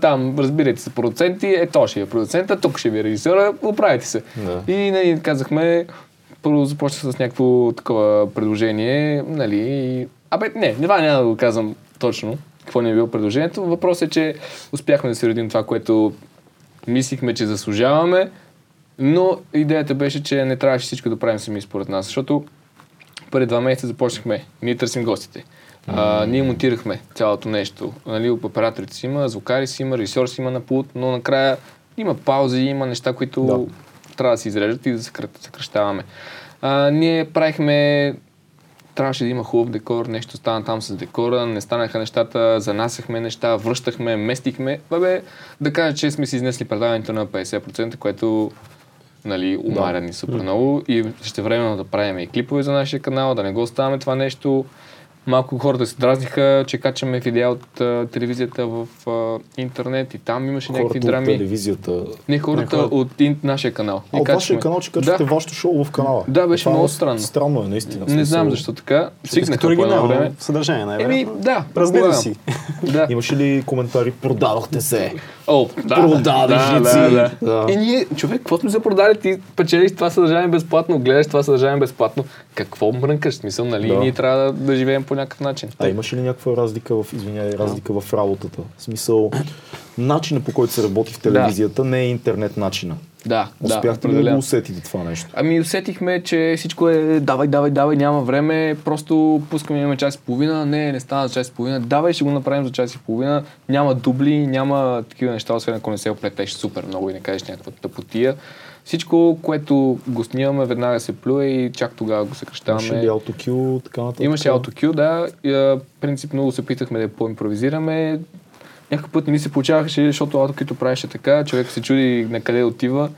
там разбирайте се продуценти, е то ще е продуцента, тук ще ви е режисьора, оправите се. И нали, казахме, първо започна с някакво такова предложение, нали. Абе, не, това няма да го казвам точно, какво ни е било предложението. Въпросът е, че успяхме да се родим това, което мислихме, че заслужаваме, но идеята беше, че не трябваше всичко да правим сами според нас, защото преди два месеца започнахме. Ние търсим гостите. А, ние монтирахме цялото нещо. Нали, операторите си има, звукари си има, режисьор си има на пулт, но накрая има паузи, има неща, които Да. трябва да се изрежат и да съкръщаваме. А, ние правихме трябваше да има хубав декор, нещо стана там с декора, не станаха нещата, занасяхме неща, връщахме, местихме. Бабе, да кажа, че сме си изнесли предаването на 50%, което нали, умаря ни супер много и ще времено да правим и клипове за нашия канал, да не го оставяме това нещо. Малко хората се дразниха, че качваме видеа от а, телевизията в а, интернет и там имаше някакви Хората от драми. телевизията. Не хората Не, хората. от ин, нашия канал. А, И от вашия канал, че качвате Да. вашето шоу в канала. Да, беше Това е много странно. Странно е, наистина. Не знам защо така. Свикнаха по едно оригинално време. съдържание, Еми, най-вероятно. да. Предполагам. си. Да. Имаше ли коментари? Продадохте се. О, да. Продадъчници. Да, да, да. Да. И ние, човек, какво сме се продали? Ти печелиш това съдържание безплатно, гледаш това съдържание безплатно. Какво мрънкаш? Смисъл, нали? Да. Ние трябва да, да живеем по някакъв начин. А имаше ли някаква разлика в, извиняй, разлика в работата? В смисъл, начина по който се работи в телевизията не е интернет начина. Да, да. Успяхте ли да го усетите това нещо? Ами усетихме, че всичко е давай, давай, давай, няма време, просто пускаме, имаме час и половина, не, не стана за час и половина, давай, ще го направим за час и половина, няма дубли, няма такива неща, освен ако не се оплетеш супер много и не кажеш някаква тъпотия. Всичко, което го снимаме, веднага се плюе и чак тогава го съкръщаваме. Имаше ли аутокю, така нататък? Имаше AutoCue, да. Принципно се опитахме да поимпровизираме. Някакъв път не ни се получаваше, защото AutoCue правеше така, човек се чуди на къде отива.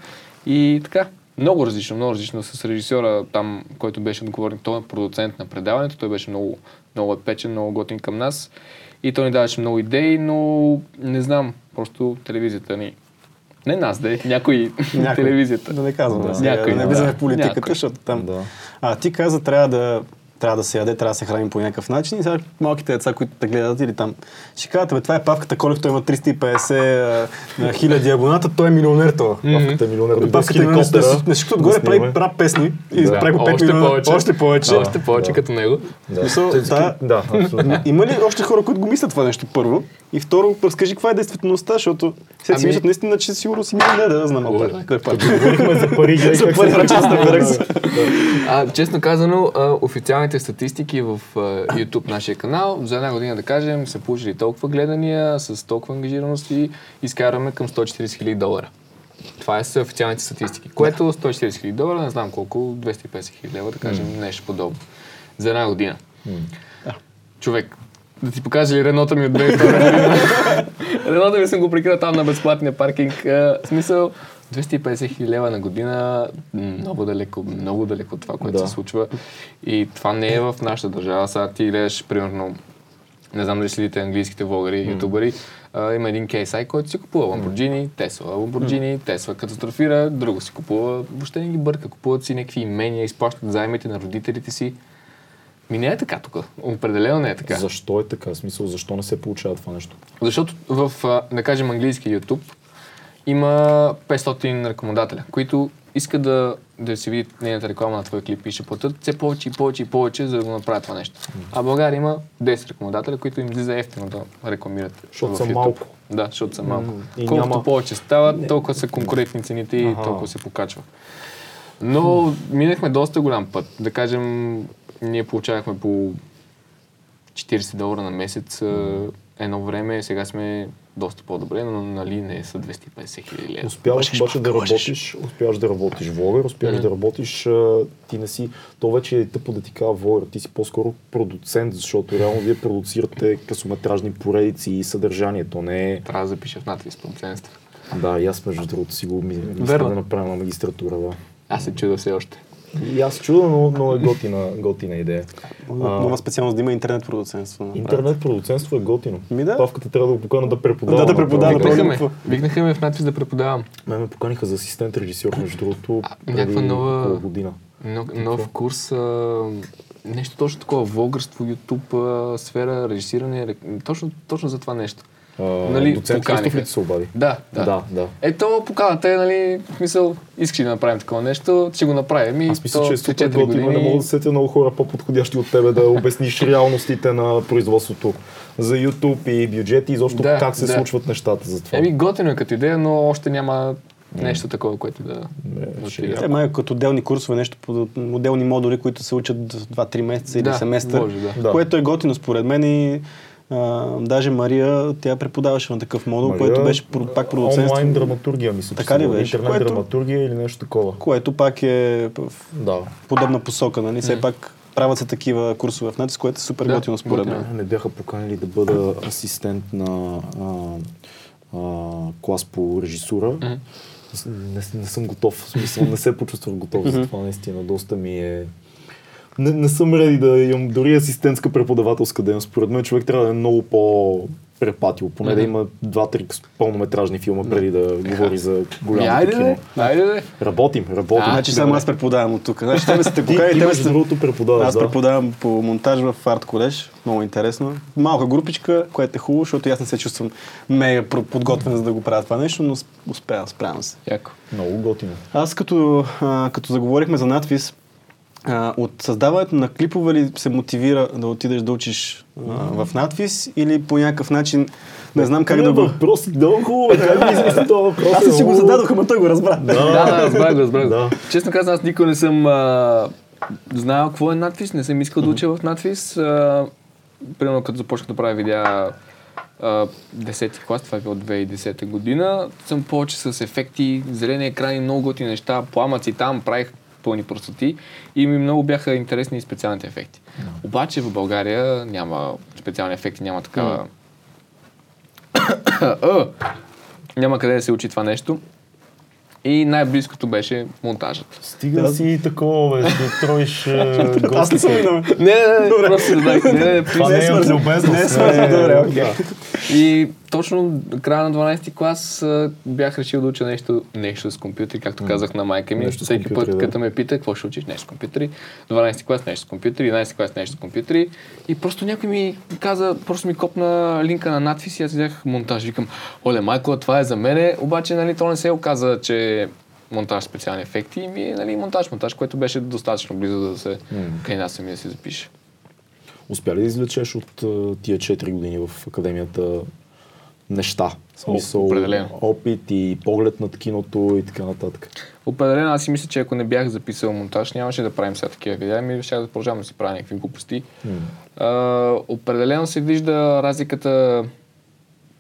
И така, много различно, много различно с режисьора там, който беше отговорник, той е продуцент на предаването, той беше много, много епечен, много готин към нас. И той ни даваше много идеи, но не знам, просто телевизията ни. Не нас, да е, някой, телевизията. Да не казвам, Да. да, сега, Някой, да не да. влизаме в политиката, Някой. защото там... Да. А, ти каза, трябва да трябва да се яде, трябва да се храним по някакъв начин. И сега малките деца, които те гледат или там, ще кажат, бе, това е павката, колев, той има 350 а, хиляди абоната, той е милионер това. Павката е милионер. с Павката е милионер, на всичкото отгоре да прави снима. рап песни и Да. прави по 5 Още милиона. повече. Още повече. Още повече да. като него. Да. Смисъл, Те- да. Да, абсолютно. Има ли още хора, които го мислят това нещо първо? И второ, разкажи каква е действителността, защото сега си Ами- мислят наистина, че сигурно си милионер, да знам. Опа, кой е. Говорихме за пари, За пари, се ръча с пречиства. ръкс. А, честно казано, официалните статистики в YouTube нашия канал за една година, да кажем, са получили толкова гледания, с толкова ангажираност и изкарваме към 140 хиляди долара. Това е са официалните статистики, което 140 хиляди долара, не знам колко, 250 хиляди лева, да кажем, нещо подобно. За една година. Човек, да ти покажа ли Ренота ми от 2002 година? Ренота ми съм го прикрил там на безплатния паркинг. А, В смисъл, 250 хиляди лева на година, много далеко, много далеко от това, което Да. се случва. И това не е в нашата държава. Сега ти гледаш, примерно, не знам дали следите английските влогъри, ютубъри, а, има един KSI, който си купува Lamborghini, Tesla, Lamborghini, Tesla, катастрофира, друго си купува, въобще не ги бърка, купуват си някакви имения, изплащат заемите на родителите си. Ми не е така тук. Определено не е така. Защо е така? В смисъл, защо не се получава това нещо? Защото в, да кажем, английски YouTube има 500 рекомендателя, които искат да, да си видят нейната реклама на твой клип и ще платят все повече и повече и повече, за да го направят това нещо. А в България има 10 рекомендателя, които им излиза ефтино да рекламират. Защото са малко. Да, защото са малко. и Колкото няма- повече стават, толкова са конкурентни цените и Аха. толкова се покачва. Но минахме доста голям път. Да кажем, ние получавахме по 40 долара на месец едно време, сега сме доста по-добре, но нали не са 250 хиляди лева. Успяваш Лъжеш, обаче да работиш, успяваш да работиш влогър, успяваш да работиш, ти не си, то вече е тъпо да ти кажа влогър, ти си по-скоро продуцент, защото реално вие продуцирате късометражни поредици и съдържание, то не е... Трябва да запиша в надпис продуцентство. Да, и аз между другото си го ми- мисля да направя на магистратура, да. Аз се чуда все още. И аз чуда, но, но е готина, готина идея. Нова специалност да има интернет продуцентство. Интернет продуцентство е готино. Ми да. Павката трябва да го покана да преподава. Да, да преподава, Викнаха ме. Викнаха ме в надпис да преподавам. Мен ме поканиха за асистент режисьор, между другото, някаква нова- година. Нов, курс, а, нещо точно такова, влогърство, YouTube, а, сфера, режисиране, точно, точно за това нещо. А, Нали, доцент ли ти се обади? Да, да. Да, да. Ето, поканата е, нали, в смисъл, искаш да направим такова нещо, ще го направим и Аз мисля, то че е супер 4 готино. Не мога да се сетя много хора по-подходящи от тебе да обясниш реалностите на производството за YouTube и бюджети и изобщо Да, как се да. случват нещата за това. Еми, готино е като идея, но още няма нещо такова, което да... Не, да е. Май като отделни курсове, нещо по отделни модули, които се учат 2-3 месеца или Да, семестър. може. Да. Което е готино според мен и а, даже Мария, тя преподаваше на такъв модул, Мария, което беше пак продуцентство. Онлайн драматургия, мисля, че Така ли беше? Интернет Което- драматургия или нещо такова. Което пак е в Да. подобна посока, нали? Все пак правят се такива курсове в натиск, което е супер Да, готино според мен. Не бяха поканили да бъда асистент на а, а, клас по режисура. Не, не съм готов, в смисъл не се почувствах готов за това наистина. Доста ми е... Не, не съм реди да имам дори асистентска преподавателска дейност. Според мен човек трябва да е много по препатил, поне да има два-три пълнометражни филма преди да говори за голямо айде, кино. де, айде, де. Работим, работим. А, Значи само аз преподавам от тук. Значи тебе сте ти, поканили, ти тебе между сте... другото преподаваш, Аз да. преподавам по монтаж в Арт Колеж. Много интересно. Малка групичка, което е хубаво, защото аз не се чувствам мега подготвен за да го правя това нещо, но успявам, справям се. Яко. Много готино. Аз като, а, като заговорихме за надвис, а, от създаването на клипове ли се мотивира да отидеш да учиш а, в надвис или по някакъв начин, не знам как да го... Въпрос, много хубаво, е, как ми измисли този въпрос? Аз е си го много- зададох, ама той го разбра. Да, да, разбрах го, разбрах. Да. Честно казвам, аз никога не съм а, знаел какво е надпис, не съм искал да уча в надпис. А, примерно като започнах да правя видеа а, 10-ти клас, това е било 2010 година, съм повече с ефекти, зелени екрани, много готини неща, пламъци там, правих пълни простоти и ми много бяха интересни и специалните ефекти. Обаче в България няма специални ефекти, няма такава... А, няма къде да се учи това нещо. И най-близкото беше монтажът. Стига Да. си такова, бе, да троиш е, Аз не съм. Не, не, не, Добре. просто задах. Не, не, Това Не е любезност. Не е свързано, добре, окей. И точно края на 12 ти клас а, бях решил да уча нещо, нещо с компютри, както казах на майка ми. Нещо Всеки път, да. като ме пита какво ще учиш, нещо с компютри. 12 клас нещо с компютри, 11 клас нещо с компютри. И просто някой ми каза, просто ми копна линка на надпис и аз взех монтаж. Викам, оле, майко, това е за мене. Обаче, нали, то не се оказа, че монтаж специални ефекти и ми е нали, монтаж, монтаж, което беше достатъчно близо да се кандидатствам и да се запише. Успя ли да извлечеш от тия 4 години в академията неща? В смисъл, определено. опит и поглед над киното и така нататък. Определено, аз си мисля, че ако не бях записал монтаж, нямаше да правим сега такива видеа, ми ще да продължавам да си правя някакви глупости. А, определено се вижда разликата,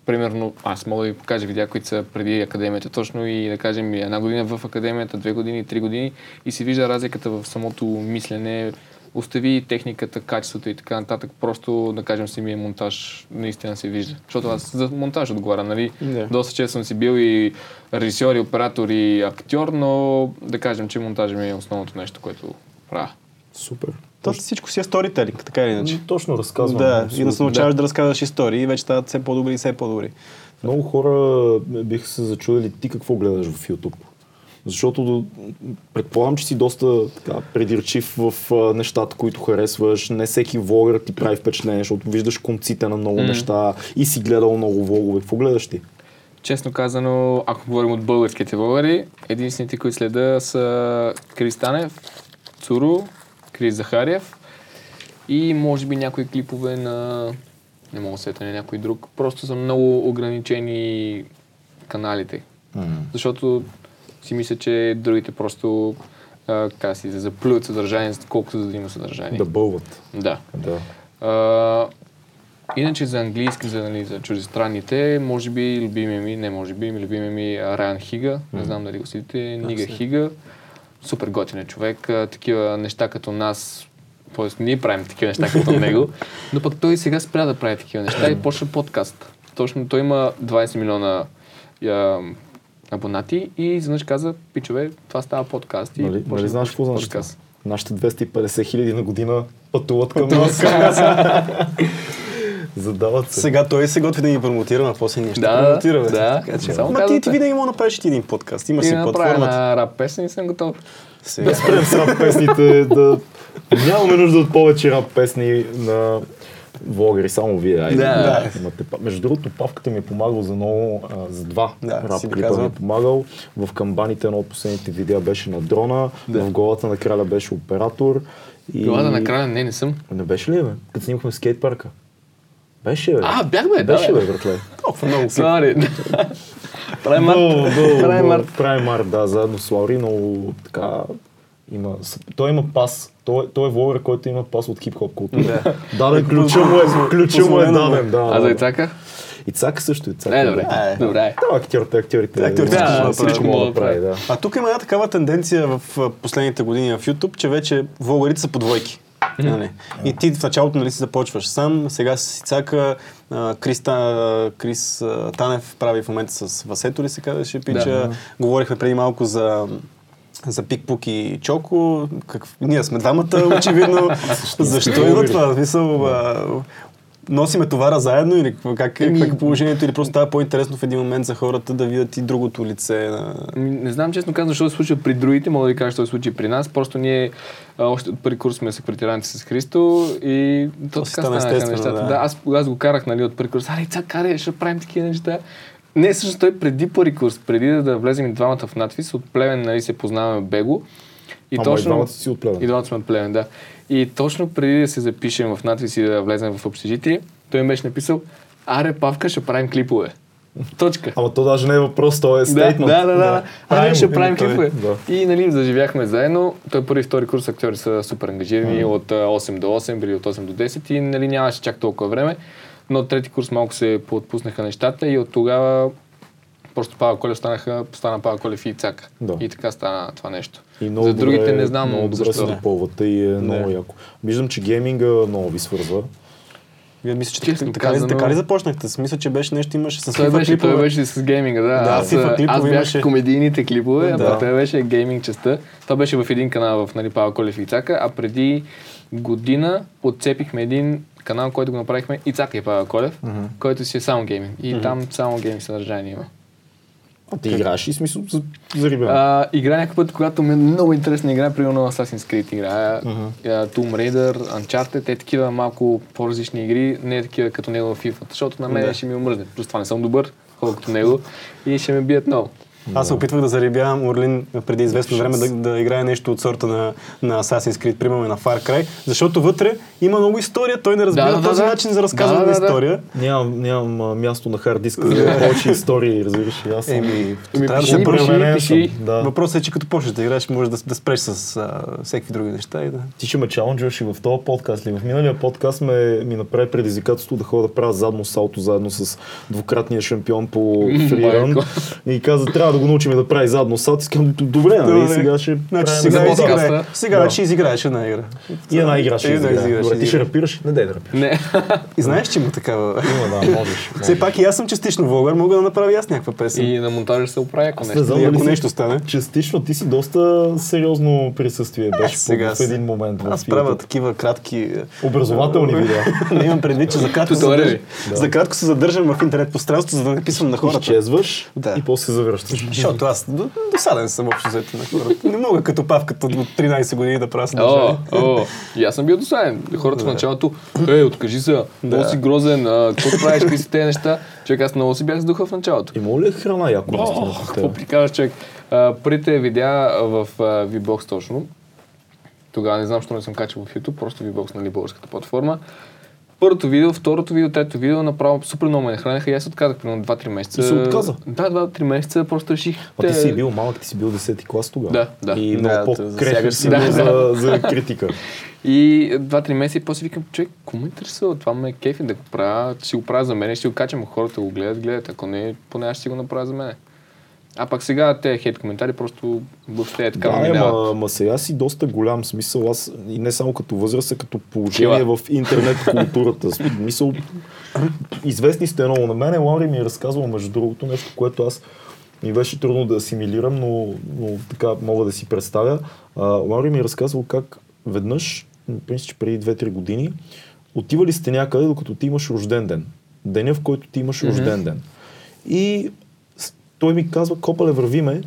примерно, аз мога да ви покажа видеа, които са преди академията точно и да кажем една година в академията, две години, три години и се вижда разликата в самото мислене, остави техниката, качеството и така нататък. Просто, да кажем, самия монтаж наистина се вижда. Защото аз за монтаж отговарям, нали? Да. Доста често съм си бил и режисьор, и оператор, и актьор, но да кажем, че монтажът ми е основното нещо, което правя. Супер. То всичко си е сторителинг, така или иначе. Точно разказвам. Да, и да се научаваш да разказваш истории и вече стават все по-добри и все по-добри. Много хора биха се зачудили ти какво гледаш в YouTube. Защото предполагам, че си доста така, предирчив в а, нещата, които харесваш. Не всеки влогър ти прави впечатление, защото виждаш конците на много неща и си гледал много влогове. Какво гледаш ти? Честно казано, ако говорим от българските българи, единствените, които следа са Крис Танев, Цуру, Крис Захариев и може би някои клипове на... Не мога да сета на някой друг. Просто са много ограничени каналите. Защото си мисля, че другите просто а, как да си заплюят съдържание, колкото за да има съдържание. Да бълват. Да. Да. А, иначе за английски, за, нали, за чуждестранните, може би любимия ми, не може би, любимия ми е Райан Хига, не знам дали го следите, Нига Хига, супер готин е човек, такива неща като нас, т.е. ние правим такива неща като него, но пък той сега спря да прави такива неща и почна подкаст. Точно той има 20 милиона а, абонати и изведнъж каза, пичове, това става подкаст. И Нали, нали знаеш какво значи подкаст. Нашите 250 хиляди на година пътуват към нас. Задават се. Сега той се готви да ни промотира, а после ние ще Да, промотираме. да. Така че, Само Ма ти, ти винаги мога да направиш един подкаст. Имаш И си да платформата. на рап песен и съм готов. Сега. Да спрем с рап песните, да... Нямаме нужда от повече рап песни на влогери, само вие. Айде. Да. Имате па- Между другото, Павката ми е помагал за много, а, за два Да, рап клипа ми е помагал. В камбаните едно от последните видеа беше на дрона, в главата на краля беше оператор. И... Главата на края, не, не съм. Не беше ли, бе? Като снимахме в скейт парка. Беше, бе. А, бях, бе, да, Беше, бе. братле. Толкова много. Сори. Правим Много, март. много, Правим много. март. Прави март, да, заедно с Лаури, много така... Има, той има пас. Той, той е влогър, който има пас от хип-хоп култура. Даден ключа му е, ключа му е Позволено му е. даден, да. А за да. Ицака? Ицака също, Ицака. Е, добре. Е. Добре. Да, актьорите, актьорите. Актьорите Да, всичко могат да да прави, да. А тук има една такава тенденция в последните години в YouTube, че вече влогарите са по двойки. Нали? И ти в началото нали, си започваш сам, сега с Ицака, а, Крис, Крис а, Танев прави в момента с Васето ли се казваше, пича. Да. Говорихме преди малко за за Пикпук и Чоко. Как... Ние сме двамата, очевидно. Защо има това? Смисъл, носиме товара заедно или как, е, как е положението или просто става по-интересно в един момент за хората да видят и другото лице на... Ами, Не знам честно казвам, защо се случва при другите, мога да ви кажа, защо се случи при нас. Просто ние а, още от първи курс сме секретаранти с Христо и то, То така стана станаха нещата. да. Да. аз, аз го карах нали, от първи курс. Али, цак, карай, ще правим такива неща. Не, всъщност той преди първи курс, преди да, да влезем и двамата в надвис, от Плевен нали, се познаваме Бего. И Ама и точно... двамата си от Плевен. И двамата сме от Плевен, да. И точно преди да се запишем в надвис и да влезем в общежитие, той ми беше написал, аре, Павка, ще правим клипове. Точка. Ама то даже не е въпрос, то е Да, стейтмент. да, да, да. Аре, ще правим той- клипове. да. И нали, заживяхме заедно. Той първи и втори курс актьори са супер ангажирани от а, 8 до 8, били от 8 до 10 и нали, нямаше чак толкова време. Но от трети курс малко се поотпуснаха нещата и от тогава просто Павел Колев станаха, стана Павел Колев и Ицака. Да. И така стана това нещо. И много За другите добре, не знам много добре защо. се допълвате и е много яко. Виждам, че гейминга много ви свързва. Вие мисля, че Честно така, казано- така ли започнахте? Смисъл, че беше нещо имаше с Той FIFA беше, той клипове. беше с гейминга, да. Да, Аз, FIFA а, клипове аз бях имаше. комедийните клипове, а Да. пък той беше гейминг частта. Той беше в един канал в нали, Павел Колев и Ицака, а преди година отцепихме един канал, който го направихме Ицака и Павел Колев, който си е само гейминг. И там само гейминг съдържание има. А ти играеш и смисъл за, за ребенка. А, игра някакъв път, когато ми е много интересна игра, примерно Assassin's Creed играя, uh-huh. Tomb Raider, Uncharted, те такива малко по-различни игри, не е такива като него в FIFA, защото на мен Да. ще ми омръзне. Плюс това не съм добър, колкото него и ще ме бият много. Аз се опитвах да заребявам Орлин преди известно време да, да играе нещо от сорта на, на Assassin's Creed, примерно на Far Cry, защото вътре има много история, той не разбира Да, да, този да. начин за разказване Да, на да, да. история. Нямам, нямам а, място на хард диска за повече истории, разбираш. и Аз съм... Еми, Еми, трябва да пиши, се пиши, пиши. Да. Въпросът е, че като почнеш да играеш, можеш да, да спреш с а, всеки други неща и да... Ти ще ме чаленджваш и в този подкаст ли? В миналия подкаст ме, ми направи предизвикателство да ходя да правя задно салто заедно с двукратния шампион по фриран. И каза, трябва да го научим да прави задно салто. И казвам, добре, нали? Добре. Сега ще Значи сега, изиграе, Да. ще изиграеш една игра. И една игра ще И една изиграя. игра ще Добре, Ти ще рапираш? Не дай да рапираш. Не. И знаеш, че има такава... Има, да, можеш. Все пак и аз съм частично влогър, мога да направя аз някаква песен. И на монтажа се оправя ако нещо. ако нещо стане. Частично ти си доста сериозно присъствие беше сега в един момент. Аз правя такива кратки... Образователни видеа. не имам предвид, че за кратко, се за кратко се задържам в интернет пространството, за да не писвам на хората. Изчезваш Да. и после се завръщаш. Защото аз досаден съм общо взето на хората. Не мога като павката от 13 години да правя О, съдържание. о, и аз съм бил досаден. Хората в началото, ей, откажи се, много си грозен, какво правиш, какви си тези неща. Човек, аз много си бях с духа в началото. Има ли храна яко в какво прикажеш, човек? Първите видеа в VBOX точно. Тогава не знам, защо не съм качал в YouTube, просто VBOX, нали, българската платформа. Първото видео, второто видео, трето видео, направо супер много ме нахраниха и аз се отказах примерно 2-3 месеца. И се отказа? Да, 2-3 месеца, просто реших. А ти те- си бил малък, ти си бил 10 клас тогава. Да, да. И Да, много по-крехък засягаш си Да, за, за критика. И 2-3 месеца и после викам, човек, кому ме интересува? Това ме е кефи да го правя. Ще си го правя за мен, ще го качам, хората го гледат, гледат. Ако не, поне аз ще си го направя за мен. А пак сега те хейт коментари просто въобще е така Да, минават. ама, ама сега си доста голям смисъл. Аз и не само като възраст, а като положение Кила. в интернет културата. Смисъл, известни сте много на мен. Лаури ми е разказвал, между другото, нещо, което аз ми беше трудно да асимилирам, но, но така мога да си представя. А, Лаури ми е разказвал как веднъж, че преди 2-3 години, отивали сте някъде, докато ти имаш рожден ден. Деня, в който ти имаш рожден ден. И той ми казва, копале, вървиме,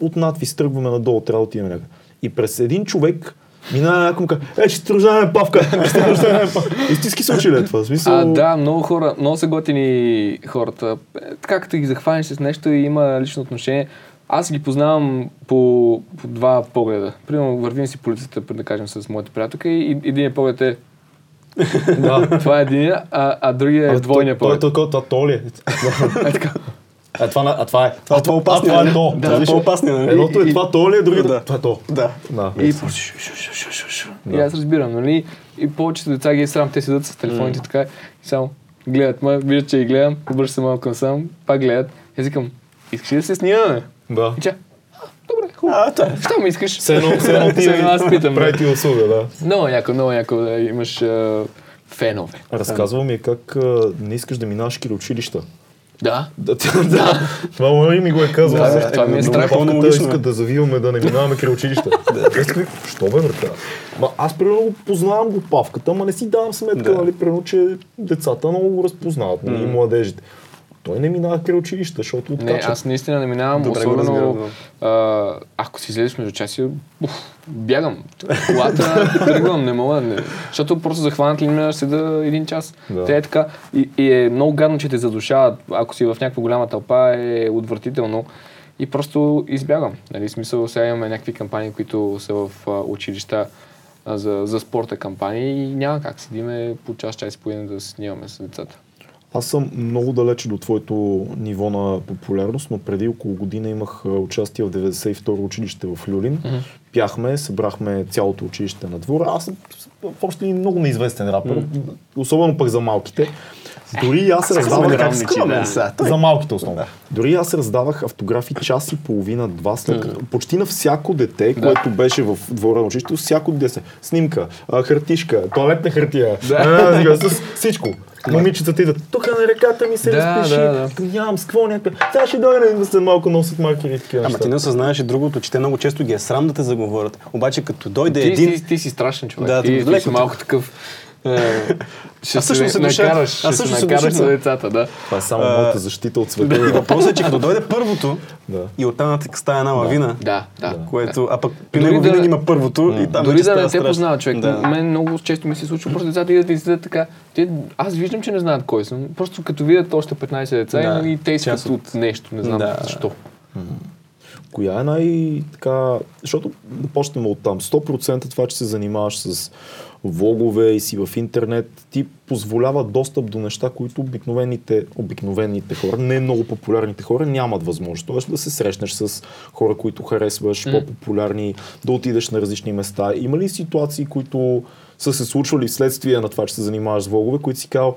от надвис тръгваме надолу, трябва да отидем някъде. И през един човек минава някой му казва, е, че рожден павка, ще рожден павка. Истински случай ли е това? Смисъл... А, да, много хора, много са готини хората. Е, Така като ги захванеш с нещо и има лично отношение. Аз ги познавам по, по два погледа. Примерно вървим си по улицата, да кажем, с моята приятелка и един поглед е да. това е единия, а, а другия е двойния поглед. Той, той, това то ли е? Е. А това, а това е. Това е по-опасният, А, това нали? е то. Да, това е Виж, по-опасният, нали? Едното е И- това то ли е, другото Да. е това е то. Да. Да. И, шу, шу, шу, и аз разбирам, нали? И повечето деца ги е срам, те седат с телефоните така и само гледат ме, виждат, че ги гледам, обръща се малко насам, пак гледат. И аз викам, искаш ли да се снимаме? Да. И «А, добре, хубаво. А, това е. Що ми искаш? Все едно, все едно ти аз питам, прави да. ти услуга, да. Много яко, много яко да имаш а, фенове. Разказва ми как а, не искаш да минаваш училища. Да. Да, да. Това ми го е казал. Да, това ми е много страх. павката По-логично е. иска да завиваме да не минаваме край. Аз казвам, Що бе, брата? Ма аз примерно го познавам го павката, ама не си давам сметка, Да. нали, примерно, че децата много го разпознават, нали, и младежите. Той не минава край училища, защото Не, откачат. аз наистина не минавам, Добре особено разбирам, ако си излезеш между часи, уф, бягам. Колата тръгвам, не мога. Не. Защото просто захванат ли ме седа един час. Да. Те е така. И, и, е много гадно, че те задушават. Ако си в някаква голяма тълпа е отвратително. И просто избягам. Нали, смисъл, сега имаме някакви кампании, които са в а, училища а, за, за спорта кампании и няма как седиме по час, час и половина да снимаме с децата. Аз съм много далече до твоето ниво на популярност, но преди около година имах участие в 92-ро училище в Люлин. Пяхме, събрахме цялото училище на двора. Аз съм в общи линии много неизвестен рапър, особено пък за малките. Дори аз раздавах Как скромен да. за малките основно. Дори аз раздавах автографи час и половина, два след като почти на всяко дете, което беше в двора на училището, всяко дете. Снимка, хартишка, туалетна хартия, а, сега, с всичко. Момичетата идват, тук на реката ми се Да, разпиши, да, да. Нямам с какво някакъв. Сега ще дойде да след малко носят маркери и такива Ама ти не осъзнаеш и другото, че те много често ги е срам да те заговорят. Обаче като дойде Ти, един... ти, ти си страшен човек. Да, ти, ти ти, си малко такъв. Е, Ще Аз също се накараш, Аз също се накараш на да. децата, да. Това е само моята защита от света. И въпросът е, че като дойде първото Да. и оттам нататък става една лавина, Да, да. което, а пък при него да- винаги има първото и там Дори да не те познава човек. Да. Мен много често ми се случва, просто децата идват и седят така. Те, аз виждам, че не знаят кой съм. Просто като видят още 15 деца Да, и нали, те искат от нещо, не знам Да. защо. Коя е най- така, защото да почнем от там. 100% това, че се занимаваш с влогове и си в интернет, ти позволява достъп до неща, които обикновените, обикновените хора, не много популярните хора, нямат възможност. Тоест да се срещнеш с хора, които харесваш, по-популярни, да отидеш на различни места. Има ли ситуации, които са се случвали вследствие на това, че се занимаваш с влогове, които си казал,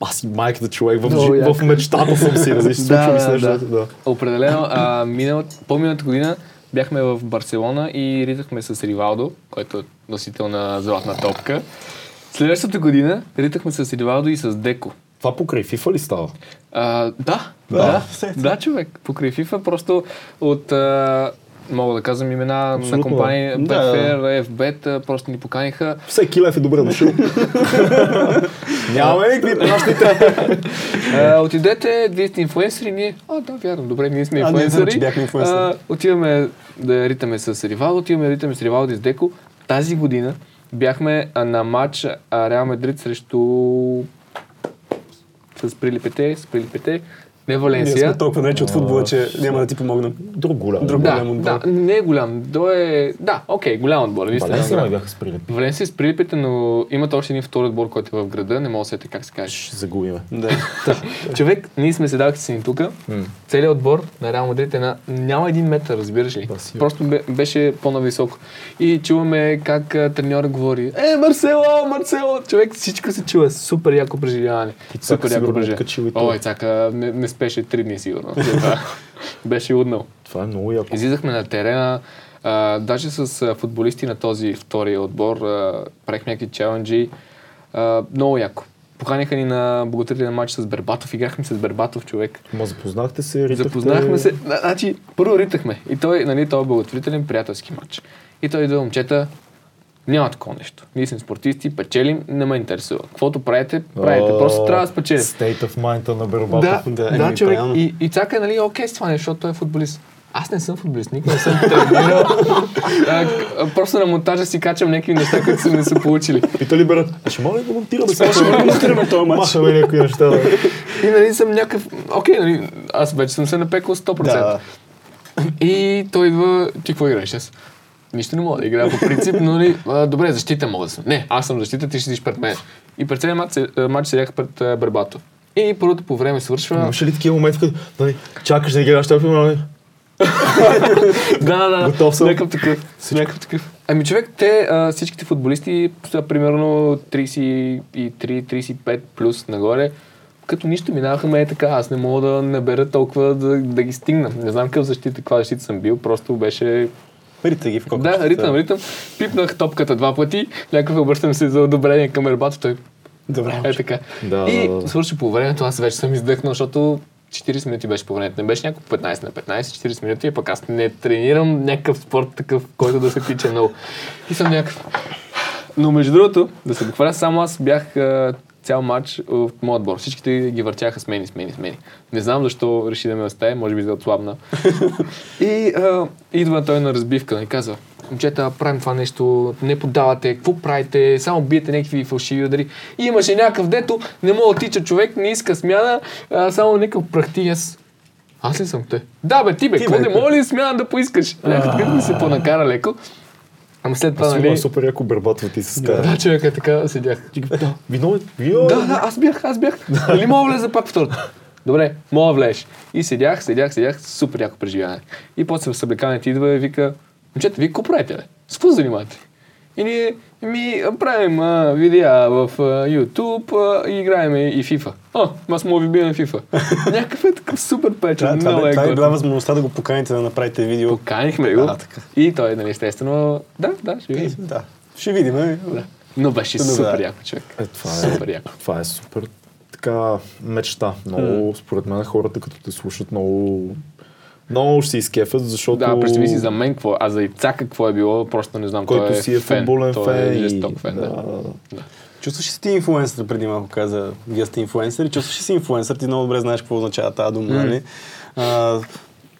аз си майката човек, в, Много жи- в мечтата съм си, да се ли с нещо, да. Определено, а, минал, по-миналата година бяхме в Барселона и ритахме с Ривалдо, който е носител на златна топка. Следващата година ритахме с Ривалдо и с Деко. Това покрай FIFA ли става? А, да, Да, да, да, човек. Покрай FIFA просто от, а, мога да казвам имена на Абсолютно, компании да. Betfair, FBet, а, просто ни поканиха. Всеки лев е добре дошъл. Нямаме никакви А, отидете, вие сте инфуенсъри, ние... А, да, вярно, добре, ние сме А, ние знаем, инфуенсъри. че бяхме инфлуенсъри. А, отиваме да ритаме с Ривал, отиваме да ритаме с Ривал и с Деко. Тази година бяхме на матч а, Реал Мадрид срещу с Прилипете, с Прилипете, не Ние Валенсия. сме толкова далече от футбола, че няма да ти помогнем. Друг голям. Друг Да, голям отбор. да, не е голям. Той е... Да, окей, голям отбор. наистина е Валенсия бяха сприлепи. Валенсия с Прилипите, но имат още един втори отбор, който е в града. Не мога да сетя как се каже. Ще загубиме. Да. Човек, ние сме седалки си ни тук. Целият отбор на Реал Мадрид е на... няма един метър, разбираш ли? Сигурно. Просто бе, беше по-нависоко. И чуваме как треньора говори, е, Марсело, Марсело! Човек, всичко се чува. Супер яко преживяване. Супер яко сигурно преживяване. откачил и той. О, Ицака не, не спеше три дни сигурно. Беше уднал. Това е много яко. Излизахме на терена, а, даже с футболисти на този втори отбор, а, правихме някакви челенджи. А, много яко. Поканиха ни на благотворителен матч с Бербатов, играхме с Бербатов човек. Ма запознахте се, ритахте... Запознахме се, значи, първо ритахме и той, нали, той е благотворителен приятелски матч. И той идва момчета, няма такова нещо. Ние сме спортисти, печелим, не ме интересува. Каквото правите, правите. Просто трябва да спечелим. State of mind на Бербатов. Да, да, да, еми, човек. И, и цака е, нали, окей с това нещо, защото той е футболист. Аз не съм футболист, никога не съм тренирал. Просто на монтажа си качам някакви неща, които са ми се получили. Пита ли Берат, а ще мога ли да монтираме Сега ще коментираме този матч. Махаме някои неща. да. И нали съм някакъв... Окей, нали, аз вече съм се напекал 100%. Да. И той идва, ти какво играеш аз? Нищо не мога да играя по принцип, но нали, а, добре, защита мога да съм. Не, аз съм защита, ти ще седиш пред мен. И пред целият матч, матч седях пред а. И първото по време свършва. Имаше ли такива моменти, като нали, чакаш да играеш този филм, нали? Да, да, да. Готов съм. Някакъв такъв. Някакъв такъв. Ами човек, те, а, всичките футболисти са примерно 33-35 плюс нагоре. Като нищо минаваха ме е така, аз не мога да набера толкова да, да ги стигна. Не знам какъв защита, каква защита съм бил, просто беше... Рита ги в коката. Да, ритъм, ритъм. Пипнах топката два пъти, някакъв обръщам се за одобрение към Ербато, той Добре. е така. Да, и да, да. свърши по времето, аз вече съм издъхнал, защото 40 минути беше по времето. Не беше някакво 15 на 15, 40 минути, а пък аз не тренирам някакъв спорт такъв, който да се пиче много. И съм някакъв. Но между другото, да се похваля, само аз бях а, цял матч от моят отбор. Всичките ги въртяха с мен, с мен, с мен. Не знам защо реши да ме остави, може би за да отслабна. и а, идва той на разбивка и казва, момчета, правим това нещо, не подавате, какво правите, само биете някакви фалшиви удари. И имаше някакъв дето, не мога да тича човек, не иска смяна, а, само някакъв прахти аз. Аз ли съм те? Да бе, ти бе, какво не мога ли смяна да поискаш? Някакъв ми се понакара леко. Ама след това, нали... е супер яко Бербатов ти се скара. Да, човек е така, седях. Да, Виновен? Виновен? да, да, аз бях, аз бях. Нали мога влеза пак втората? Добре, мога влезеш. И седях, седях, седях, супер яко преживяване. И после в съблекането идва и вика, момчета, вие какво правите, бе? С какво занимавате? И ние, Ми, правим а, видеа в а, YouTube а, и играем и FIFA. О, аз му ви бием FIFA. Някакъв е такъв супер печен. Това, това, е това е била възможността да го поканите да направите видео. Поканихме го. А, така. И той, нали, естествено, да, да, ще видим. Да. Ще видим. е. Да. Но беше Да, да. супер яко, човек. Е, това е, Супер яко. това е супер така мечта. Много, според мен хората като те слушат много, много ще се изкефят, защото Да, представи си за мен какво, а за Ицака какво е било, просто не знам. който той е си е фен. футболен той фен. Е и- жесток фен, да. да. Чувстваш ли си ти инфлуенсър, преди малко каза, вие сте инфлуенсър, и чувстваш ли си инфлуенсър, ти много добре знаеш какво означава тази дума, нали? А,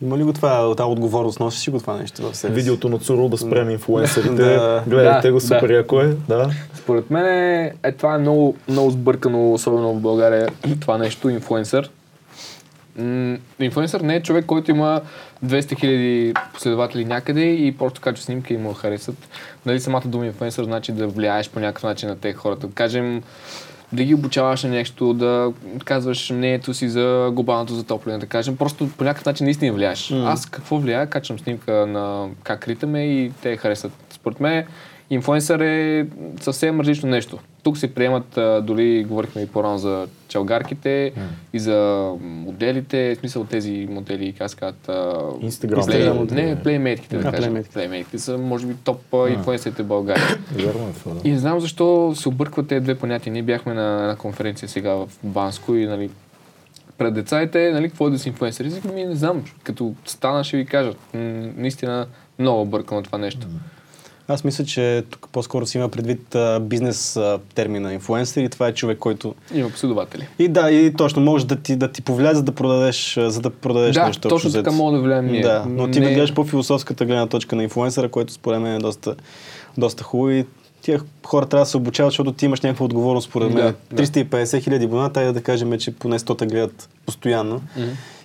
има ли го това, тази отговорност, носиш ли го това нещо в себе си? Видеото на Цурл да спрем инфлуенсърите. Да. Гледайте Да, го, супер да. яко е. Да. Според мен е, е, това е много, много сбъркано, особено в България, това нещо, инфлуенсър. М, Инфлуенсър не е човек, който има 200 хиляди последователи някъде и просто качва снимка и му харесат. Нали самата дума инфлуенсър значи да влияеш по някакъв начин на тези хората. Да кажем, да ги обучаваш на нещо, да казваш мнението си за глобалното затопляне, да кажем. Просто по някакъв начин наистина влияеш. Аз какво влияе? Качвам снимка на как ритаме и те харесат. Според мен инфлуенсър е съвсем различно нещо. Тук се приемат, а, дори говорихме и по-рано за чалгарките и за моделите, в смисъл тези модели, как се казват, Инстаграм. не, плеймейтките, да кажем. плеймейтките. Плеймейтките са, може би, топ а, инфлуенсърите в България. Вярно е това, да. И не знам защо се объркват тези две понятия. Ние бяхме на една конференция сега в Банско и нали, пред децата, нали, какво е да си инфлуенсър? И ми не знам, като стана ще ви кажа. М, наистина много объркано това нещо. Аз мисля, че тук по-скоро си има предвид а, бизнес а, термина инфлуенсър и това е човек, който... Има последователи. И да, и точно може да ти, да ти повлияе, за да продадеш, за да продадеш да, нещо. точно така мога да влияем ние. Да, но ти Не- гледаш по-философската гледна точка на инфлуенсъра, което според мен е доста, доста хубаво и тия хора трябва да се обучават, защото ти имаш някаква отговорност, според мен. Да, да. 350 хиляди абоната, тая да кажем, че поне 100 те гледат постоянно.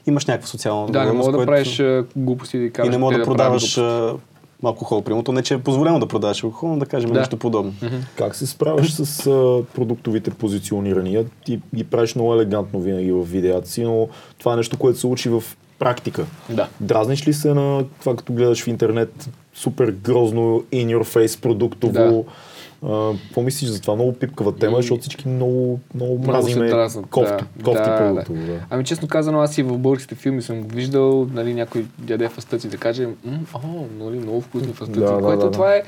Имаш някаква социална Да, не отговорност. мога да което- правиш глупости да И кажеш. не мога да правят продаваш глупости. Алкохол, примерно. Не, че е позволено да продаваш алкохол, но да кажем Да. нещо подобно. Как се справяш с а, продуктовите позиционирания? Ти ги правиш много елегантно винаги в видеята си, но това е нещо, което се учи в практика. Да. Дразниш ли се на това, като гледаш в интернет супер грозно in your face продуктово? А, Какво мислиш за това? Много пипкава тема, И- защото всички много, много мразиме кофти, да. кофти Да. Да. Ами честно казано, аз и в българските филми съм го виждал, нали, някой яде фастъци да каже, «М, о, нали, много вкусни фастъци, Да, което да, да. това е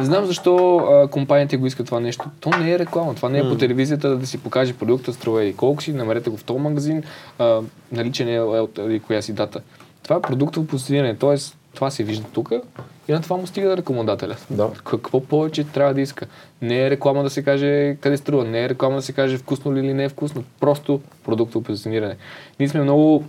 не знам защо а, компаниите го искат това нещо. То не е реклама. Това не е по телевизията да си покаже продукта, струва и колко си, намерете го в този магазин, а, наличен е от или коя си дата. Това е продуктово позициониране, т.е. това се вижда тук и на това му стига рекламодателя. Да. Какво повече трябва да иска? Не е реклама да се каже къде струва, не е реклама да се каже вкусно ли или не е вкусно, просто продуктово позициониране. Ние сме много,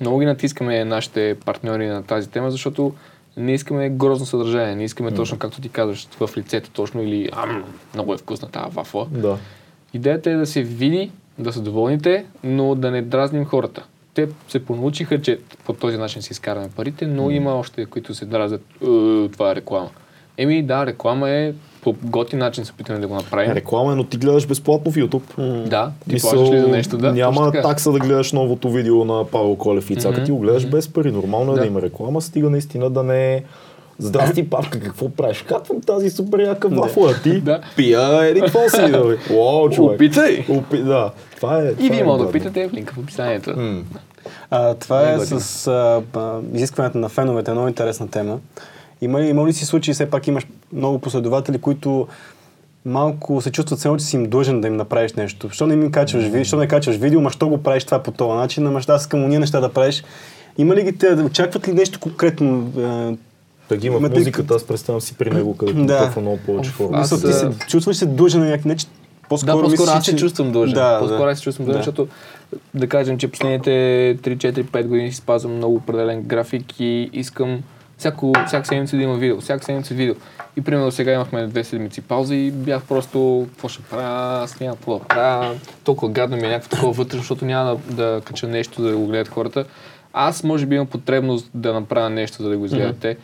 много ги натискаме нашите партньори на тази тема, защото не искаме грозно съдържание, не искаме точно както ти казваш в лицето точно или ам, много е вкусна тази вафла. Да. Идеята е да се види, да са доволните, но да не дразним хората. Те се понаучиха, че по този начин си изкараме парите, но има още, които се дразнят, «Е, това е реклама. Еми да, реклама е по готин начин се опитваме да го направим. Реклама е, но ти гледаш безплатно в YouTube. Да, ти Мисъл, плащаш ли за нещо, да. няма такса да гледаш новото видео на Павел Колев и Цака. Мгм, Ти го гледаш без пари. Нормално е да. Да. има реклама, стига наистина да не е Здрасти, Павка, какво правиш? Катвам тази супер яка вафла, а ти Да. пия еди какво си, да бе. Уау, човек. Опитай! Опи... Да, това е. И вие е може да питате в линка в описанието. М. А, това е Много с а, а, изискването на феновете, много интересна тема. Има ли, има ли си случаи, все пак имаш много последователи, които малко се чувстват все едно, че си им длъжен да им направиш нещо. Защо не ми качваш видео, защо не качваш видео, ма що го правиш това по този начин, ама аз искам уния неща да правиш. Има ли ги те, очакват ли нещо конкретно? А, Так има ли- музиката, аз представям си при него, където Да. да. много повече хора. аз, ти се, чувстваш се длъжен на някакъв начин. По-скоро Да, по-скоро мислиш, аз се че- чувствам дължен. Да, по-скоро да. аз се чувствам дължен, Да. защото да кажем, че последните 3-4-5 години си спазвам много определен график и искам всяко, всяка седмица да има видео, всяка седмица видео. И примерно сега имахме две седмици пауза и бях просто, какво ще правя, аз нямам какво да правя. Толкова гадно ми е някакво такова вътре, защото няма да, да кача нещо, да го гледат хората. Аз може би имам потребност да направя нещо, за да го изгледат те.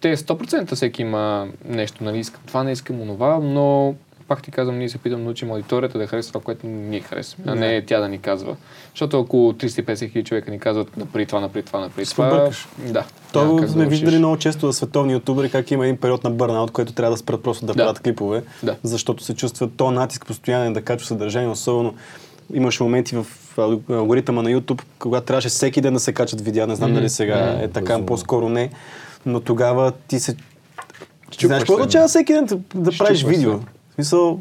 Те 100% всеки има нещо, нали, искам това, не искам онова, но пак ти казвам, ние се питам да научим аудиторията да харесва това, което ние харесваме, а не тя да ни казва. Защото ако 350 хиляди човека ни казват напри това, напри това, напри това, побъркаш. да. То да сме научиш. виждали много често за световни ютубери как има един период на бърнаут, който трябва да спрат просто да, Да. правят клипове, Да. защото се чувства то натиск постоянен да качва съдържание, особено имаше моменти в ал- алгоритъма на YouTube, когато трябваше всеки ден да се качат видеа, не знам дали сега е така, Безумно. по-скоро не, но тогава ти се... Ти Щупваш знаеш какво означава всеки ден да, да правиш видео? се. В смисъл,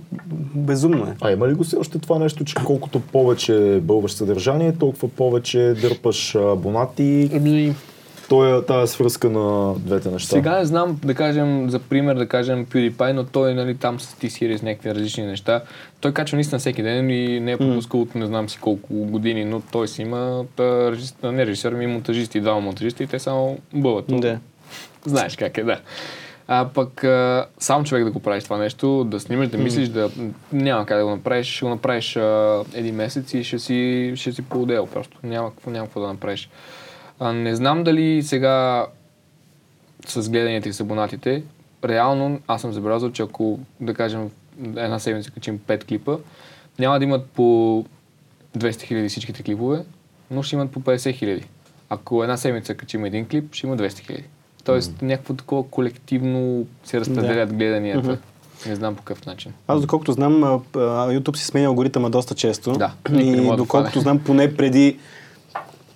безумно е. А има ли го все още това нещо, че колкото повече бълваш съдържание, толкова повече дърпаш абонати? Ами, Той е тази свръзка на двете неща. Сега не знам, да кажем, за пример, да кажем PewDiePie, но той нали, там с T-Series някакви различни неща. Той качва наистина всеки ден и не е пропускал от не знам си колко години, но той си има та, не режисьор, ми монтажисти, двама монтажисти и те само бъват. Да. Знаеш как е, да. А пък а, сам човек да го правиш това нещо, да снимаш, да мислиш, да няма как да го направиш, ще го направиш а, един месец и ще си, ще си поудел просто. Няма, какво- няма какво да направиш. А, не знам дали сега с гледанията и с абонатите, реално аз съм забелязал, че ако, да кажем, една седмица качим 5 клипа, няма да имат по 200 хиляди всичките клипове, но ще имат по 50 хиляди. Ако една седмица качим един клип, ще има 200 хиляди. Тоест някакво такова колективно се разпределят гледанията. Не знам по какъв начин. Аз доколкото знам, YouTube си сменя алгоритъма доста често. Да, И да доколкото знам, поне преди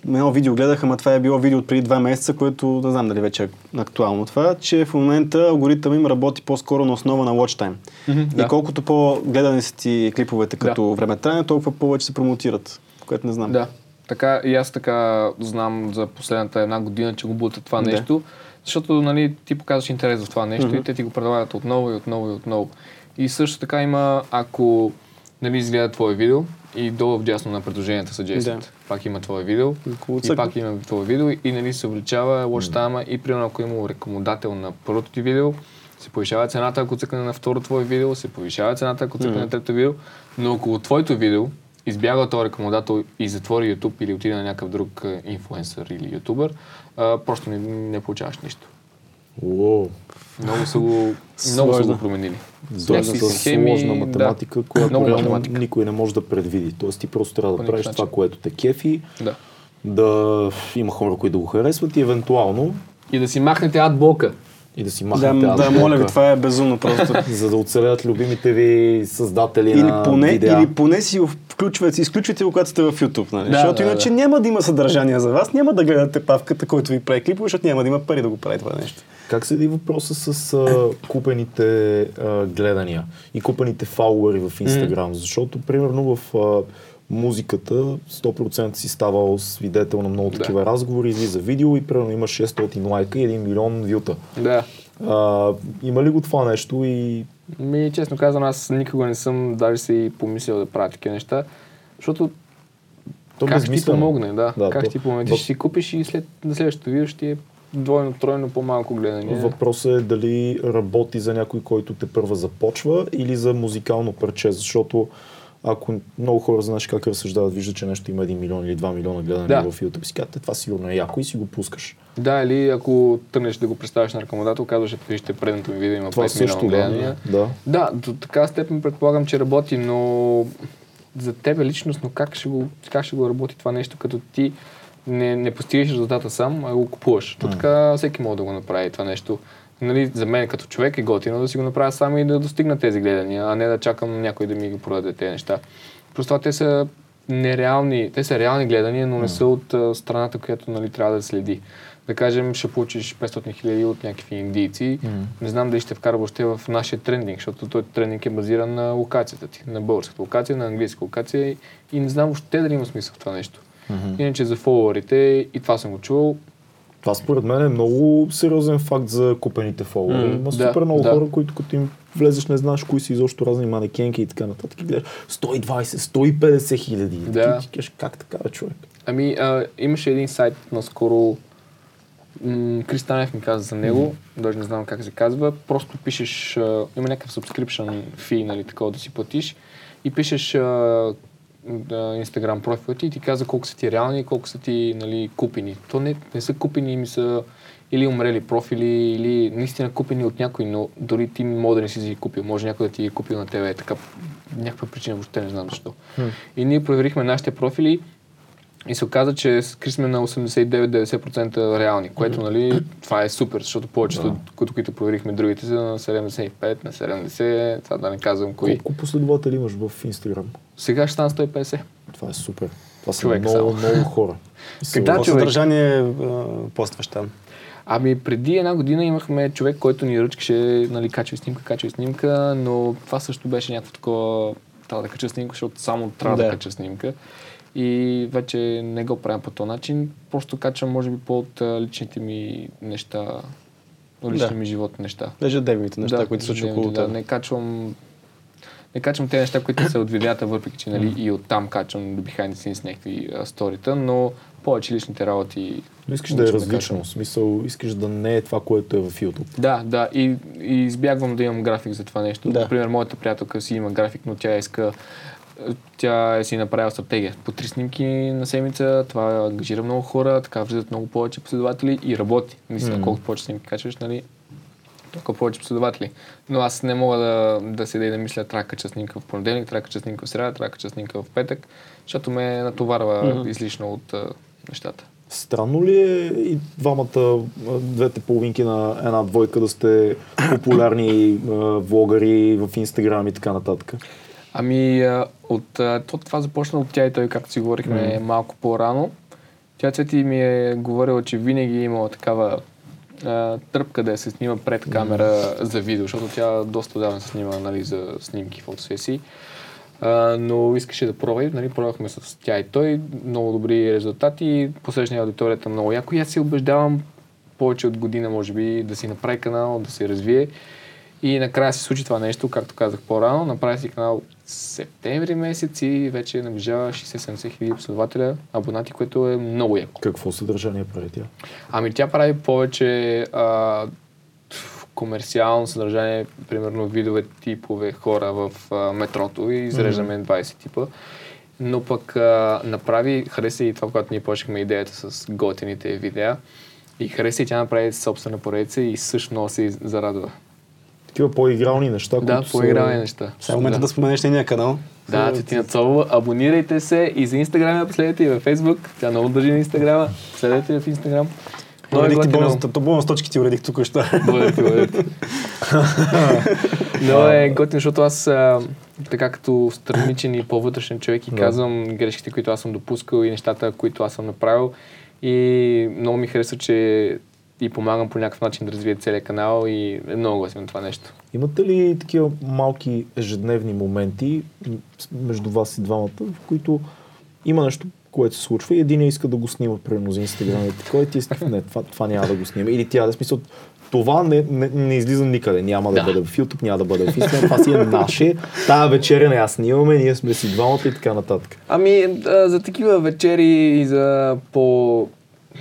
едно видео гледах, ама това е било видео от преди два месеца, което не знам дали вече е актуално това, че в момента алгоритъм им работи по-скоро на основа на watch time. Мгм, И да. колкото по-гледани са ти клиповете като времетраене, толкова повече се промотират, което не знам. Да. Така, и аз така знам за последната една година, че го бутат това Да. нещо, защото нали, ти показваш интерес в това нещо и те ти го предлагат отново и отново и отново. И също така има, ако нали, изгледа твое видео и долу в дясно на предложенията са Да. Пак има твое видео Около и пак има твое видео и нали, се увеличава watch time и примерно ако има рекомодател на първото ти видео, се повишава цената, ако цъкне на второ твое видео, се повишава цената, ако цъкне на трето видео, но ако от твоето видео избяга този рекомодател и затвори YouTube или отиде на някакъв друг е, инфлуенсър или ютубър, а, просто не, не получаваш нищо. Уоу. Много са го, много са го променили. Доста Някакви сложна схеми, математика, да. която Много реално математика. никой не може да предвиди. Тоест ти просто трябва да правиш никакъв това, начин. което те кефи, Да. да има хора, които да го харесват и евентуално И да си махнете адблока. И да си Да, махнете да, адблока, моля ви, това е безумно просто. за да оцелят любимите ви създатели или, на поне, видеа. или поне си включвате, изключвате го, когато сте в YouTube, нали? Да, защото да, иначе да. няма да има съдържание за вас, няма да гледате павката, който ви прави клипове, защото няма да има пари да го прави това нещо. Как седи въпроса с а, купените а, гледания и купените фауъри в Инстаграм? Защото, примерно, в а, музиката 100% си ставал свидетел на много Да. такива разговори, излиза видео и примерно има 600 лайка и 1 милион вюта. Да. А, има ли го това нещо и Ми, честно казвам, аз никога не съм даже си и помислил да правя такива неща, защото то как ще ти помогне, да. Да, как то- ти помогне? Ти ще си купиш и след на следващото видео ще е двойно, тройно по-малко гледане. Въпросът е дали работи за някой, който те първа започва или за музикално парче, защото ако много хора знаеш как разсъждават, виждат, че нещо има 1 милион или 2 милиона гледания Да. в YouTube, си казват, «Е, това сигурно е яко и си го пускаш. Да, или ако тръгнеш да го представиш на ръкомодател, казваш, ето вижте, предното ми видео има Това 5 също, милиона да. гледания. да. Да, до така степен предполагам, че работи, но за тебе личностно как ще го, как ще го работи това нещо, като ти не, не постигаш резултата сам, а го купуваш. То така всеки може да го направи това нещо. Нали, за мен като човек е готино да си го направя сам и да достигна тези гледания, а не да чакам някой да ми ги продаде тези неща. Просто те са нереални, те са реални гледания, но не са от а, страната, която нали, трябва да следи. Да кажем, ще получиш 500 хиляди от някакви индийци. Не знам дали ще вкара въобще в нашия трендинг, защото той трендинг е базиран на локацията ти, на българската локация, на английска локация и, не знам въобще дали има смисъл в това нещо. Иначе за фолуарите, и това съм го чувал, Това според мен е много сериозен факт за купените фолуари. М, Има да, супер много да. хора, които като им влезеш, не знаеш кои са изобщо разни манекенки и така нататък. И гледаш 120, 150 хиляди. Да. И ти кажеш, как така, бе, човек? Ами, а, имаше един сайт наскоро, м- Кристанев ми каза за него, даже не знам как се казва, просто пишеш, а, има някакъв subscription fee, нали, такова да си платиш и пишеш а, Инстаграм профила ти и ти казва колко са ти реални и колко са ти нали, купени. То не, не са купени, ми са или умрели профили, или наистина купени от някой, но дори ти може да не си ги купил. Може някой да ти ги е купил на тебе. Така, някаква причина, въобще не знам защо. И ние проверихме нашите профили и се оказа, че скри сме на 89-90% реални, което, нали, това е супер, защото повечето, Да. които, които проверихме другите, са на 75, на 70, това да не казвам кои. Колко последователи имаш в Инстаграм? Сега ще стана 150. Това е супер. Това са Човек много, само. много хора. Какво човек. съдържание а, постваш там? Ами преди една година имахме човек, който ни ръчкаше, нали, качва снимка, качва снимка, но това също беше някакво такова, трябва да кача снимка, защото само трябва да, Да. кача снимка. И вече не го правя по този начин, просто качвам, може би, по от личните ми неща, личния Да. ми живот неща. Ежедневните неща, които се случват около да, теб. не качвам не качвам те неща, които са от видеята, въпреки че нали, и оттам качвам до behind the scenes някакви а, сторита, но повече личните работи. Но искаш да е различно. В смисъл, искаш да не е това, което е в YouTube. Да, да, и, и избягвам да имам график за това нещо. Да. Например, моята приятелка си има график, но тя иска тя е си направила стратегия. По три снимки на седмица, това ангажира много хора, така влизат много повече последователи и работи. Наистина, Мгм. колкото повече снимки качваш, нали, толкова повече последователи. Но аз не мога да, да седя и да мисля, трябва да кача снимка в понеделник, трябва да кача снимка в среда, трябва да кача снимка в петък, защото ме натоварва Мгм. излишно от а, нещата. Странно ли е и двамата, двете половинки на една двойка да сте популярни влогари в Инстаграм и така нататък? Ами, от, то, това започна от тя и той, както си говорихме Мгм. малко по-рано. Тя Цвети ми е говорила, че винаги е имала такава а, тръпка да се снима пред камера за видео, защото тя доста давно се снима нали, за снимки, фотосесии. А, но искаше да пробва нали, пробвахме с тя и той. Много добри резултати. Посрещна аудиторията много яко и аз се убеждавам повече от година, може би, да си направи канал, да се развие. И накрая се случи това нещо, както казах по-рано. Направи си канал септември месец и вече наближава 60-70 хиляди последователя, абонати, което е много яко. Какво съдържание прави тя? Ами тя прави повече а, комерциално съдържание, примерно видове типове хора в а, метрото и изреждаме 20 типа. Но пък а, направи, хареса и това, когато ние почнахме идеята с готените видеа. И хареса и тя направи собствена поредица и също много се зарадва. Такива по-игрални неща, Да, които по-игрални са... неща. Сега момента да, споменеш нейния канал. Да, Цветина Цолова, абонирайте се и за Инстаграм я последете и във Фейсбук. Тя много държи на Инстаграма. Следете в Инстаграм. Е Уредих ти бонус, то бонус точки ти уредих тук що. Бъдете, бъдете. Много е готино, защото аз така като страничен и по-вътрешен човек и Да. казвам грешките, които аз съм допускал и нещата, които аз съм направил. И много ми харесва, че и помагам по някакъв начин да развия целият канал и е много готино това нещо. Имате ли такива малки ежедневни моменти между вас и двамата, в които има нещо, което се случва и един иска да го снима, примерно за Инстаграм и такова, и ти такъв, не, това, това няма да го снима. Или тя да смисъл, това не, не, не излиза никъде. Няма да, Да. бъде в YouTube, няма да бъде в Instagram, това си е наше. Тая вечеря не я снимаме, ние сме си двамата и така нататък. Ами, за такива вечери и за по,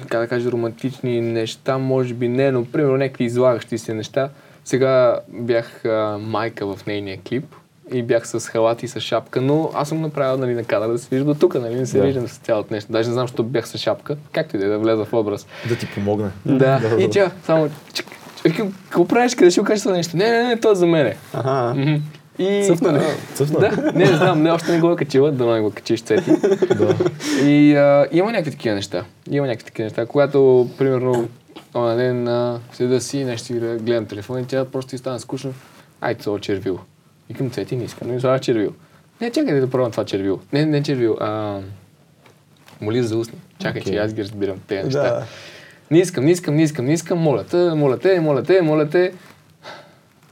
как да кажа, романтични неща, може би не, но примерно някакви излагащи се неща. Сега бях а, майка в нейния клип и бях с халат и с шапка, но аз съм направил нали, на кадър да се вижда до тук, нали, не се Да. виждам с цялото нещо. Даже не знам, защо бях с шапка, както и да е да влеза в образ. Да ти помогне. Да, да, и тя само, какво правиш, къде ще го кажеш това нещо? Не, не, не, то е за мене. Ага. И, Цъфна ли? Цъфна? Да, не, не знам, не, още не го е качила, да не го качиш цети. да. И а, има някакви такива неща. Има някакви такива неща. Когато, примерно, оня ден а, седа си, нещо гледам телефон и тя просто ти стана скучно. Ай, това червил. Викам, цвети, не искам, не ми слагаш червил. Не, чакай да пробвам това червил. Не, не червил, а... Моли за устни. Чакай, Окей. че аз ги разбирам тези неща. Да. Не искам, не искам, не искам, не искам, моля те, моля те, моля те, моля те.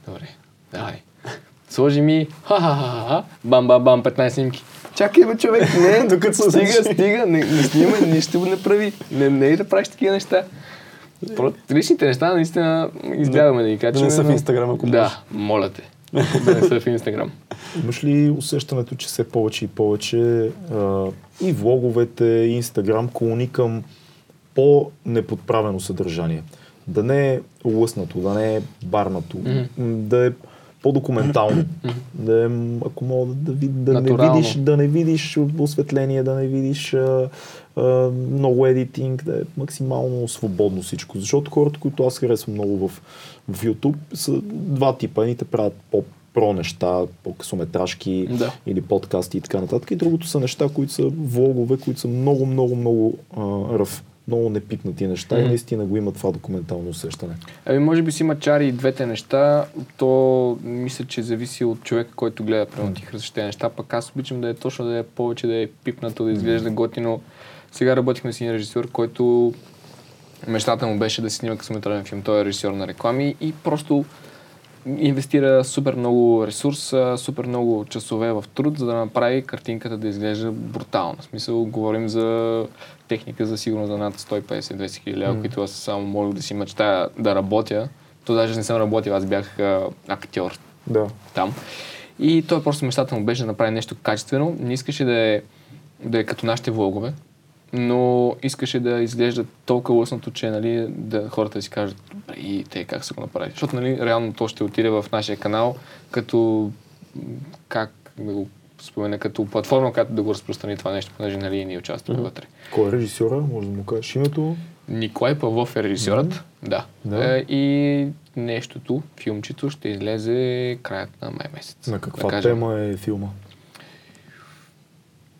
Добре, давай. Сложи ми, ха-ха-ха-ха, бам-бам-бам, 15 снимки. Чакай, бе, човек, не, Докато се стига, стига, не, не снимай, нищо не прави. Не, не и да правиш такива неща. Про- Личните неща наистина избягваме да ги качваме. не са в Инстаграм, ако. Да, моля те. да не са в Инстаграм. Имаш ли усещането, че все повече и повече а, и влоговете, и Инстаграм клони към по-неподправено съдържание? Да не е лъснато, да не е барнато, м, да е по-документално. да, ако мога да, да, да, не видиш, да не видиш осветление, да не видиш а, а, много едитинг, да е максимално свободно всичко. Защото хората, които аз харесвам много в, в YouTube, са два типа. Едните правят по про неща, по-късометражки Да. или подкасти и така нататък. И другото са неща, които са влогове, които са много, много, много а, ръв. Много непипнати неща и Мгм. наистина го има това документално усещане. Ами, може би си има чари и двете неща. То мисля, че зависи от човека, който гледа примерно харесваш тези неща. Пък аз обичам да е точно да е повече да е пипнато, да изглежда готино. Сега работихме с един режисьор, който мечтата му беше да си снима късометражен филм. Той е режисьор на реклами и просто инвестира супер много ресурс, супер много часове в труд, за да направи картинката да изглежда брутално. В смисъл, говорим за техника за сигурно за над 150-200 хиляди лева, които аз само мога да си мечтая да работя. То даже не съм работил, аз бях а, актьор Да. там. И той просто мечтата му беше да направи нещо качествено. Не искаше да е, да е като нашите влогове, но искаше да изглежда толкова лъснато, че нали, да, хората да си кажат, и те как са го направили. Защото нали, реално то ще отиде в нашия канал като, как да го спомена, като платформа, която да го разпространи това нещо, понеже нали, ние участваме вътре. Кой е режисьора? Може да му кажеш името? Николай Павлов е режисьорът. Да. Да. Е, и нещото, филмчето, ще излезе краят на май месец. На Да каква кажем. тема е филма?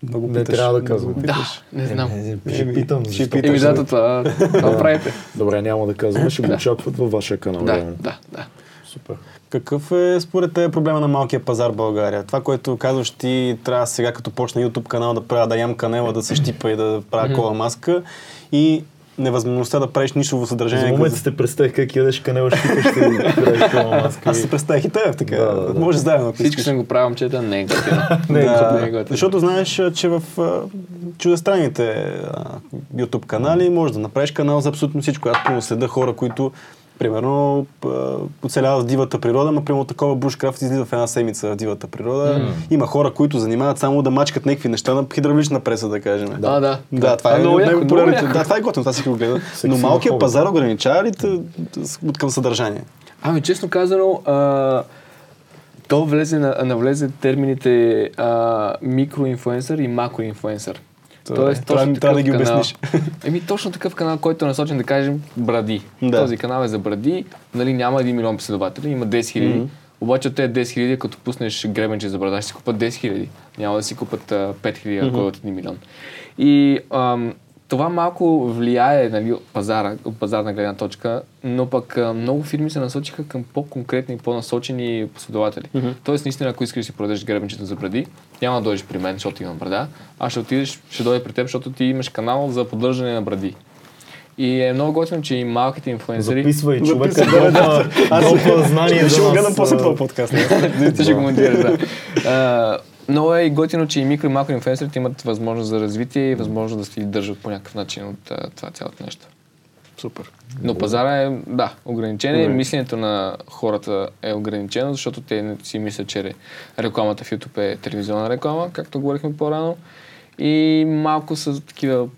Много Не питаш, трябва да казвам. Да, не знам. Ще питам. ще защо? питаш. Еми да, това, това правите. Добре, няма да казвам, ще го Да. очакват във вашия канал. Да, да, да. Супер. Какъв е според те проблема на малкия пазар в България? Това, което казваш ти, трябва сега като почна YouTube канал да правя да ям канела, да се щипа и да правя кола маска и невъзможността да правиш нишово За съдържание. момент като- сте представих как ядеш канела, щипаш ще правиш това маска. Аз се представих и теб така. Да, да, да. Може заедно. ако искаш. съм го правил, не е готино. Не е да, не е готино. защото знаеш, че в а, YouTube канали можеш да направиш канал за абсолютно всичко. Аз пълно следа хора, които примерно а, оцеляват в дивата природа, но примерно такова бушкрафт излиза в една седмица в дивата природа. Има хора, които занимават само да мачкат някакви неща на хидравлична преса, да кажем. Да, да. Да, това А, е яко. Да, това е готино, това си го гледа. Но малкият пазар ограничава ли към съдържание? Ами, честно казано, а, то влезе, на, навлезе термините а, микроинфлуенсър и макроинфлуенсър. Тоест, е. Трябва- точно трябва да ги канал. обясниш. Еми, точно такъв канал, който е насочен да кажем бради. Да. Този канал е за бради, нали, няма 1 милион последователи, има 10 хиляди. Мгм. Обаче от тези 10 хиляди, като пуснеш гребенче за брада, ще си купат 10 хиляди. Няма да си купат а, 5 хиляди, ако е от 1 милион. И ам, това малко влияе нали, от пазара, от пазарна гледна точка, но пък много фирми се насочиха към по-конкретни, по-насочени последователи. Тоест, наистина, ако искаш да си продадеш гребенчета за бради, няма да дойдеш при мен, защото имам брада, а ще отидеш, ще дойде при теб, защото ти имаш канал за поддържане на бради. И е много готино, че и малките инфлуенсъри... Записвай, човека Записвай, да, толкова знание Ще за го нас. гледам после това подкаст. Ти ще коментираш, да. Много е и готино, че и микро и макро инфлуенсърите имат възможност за развитие и възможност да се издържат по някакъв начин от а, това цялото нещо. Супер. Но пазара е, да, ограничен е. Мисленето на хората е ограничено, защото те не си мислят, че рекламата в YouTube е телевизионна реклама, както говорихме по-рано. И малко са такива...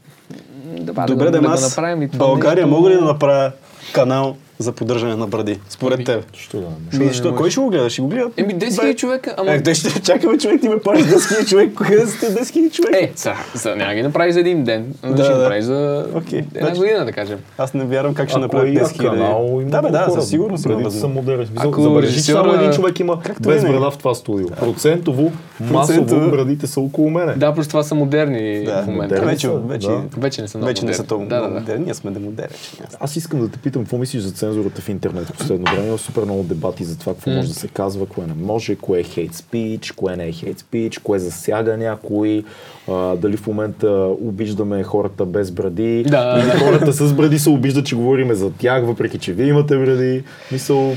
Да, Добре, да, да, да, го аз направим и това България нещо... мога ли да направя канал за поддържане на бради? Според теб. Що да? не? Ми, не що, можеш? кой ще го гледа? Ще го гледа? Еми 10 000 човека, ама... Е, де ще чакаме човек, ти ме плащаш 10 000 човек. Кога са те 10 000 човек? Е, за, за, няма ги направи за един ден, да, Да, ще да. направи за Окей, една значи- година, да кажем. Аз не вярвам как ще е 10 як 000. канал, има Да, бе, да, хора. със сигурност има Брадите са модерни. Забележи, само режисьора- един човек има Както без брада в това студио. Процентово, масово брадите са около мене. Да, плюс това са модерни Да, в момента. вече, са, да. Не са много вече не са модерни. толкова Да, да, много да. модерни. Ние сме демодерни. Аз искам да те питам, какво мислиш за цензурата в интернет в последно време? Има супер много дебати за това, какво може да се казва, кое не може, кое е хейт спич, кое не е хейт спич, кое засяга някой, а, дали в момента обиждаме хората без бради, Да. или хората с бради се обиждат, че говориме за тях, въпреки че вие имате бради. Мисъл,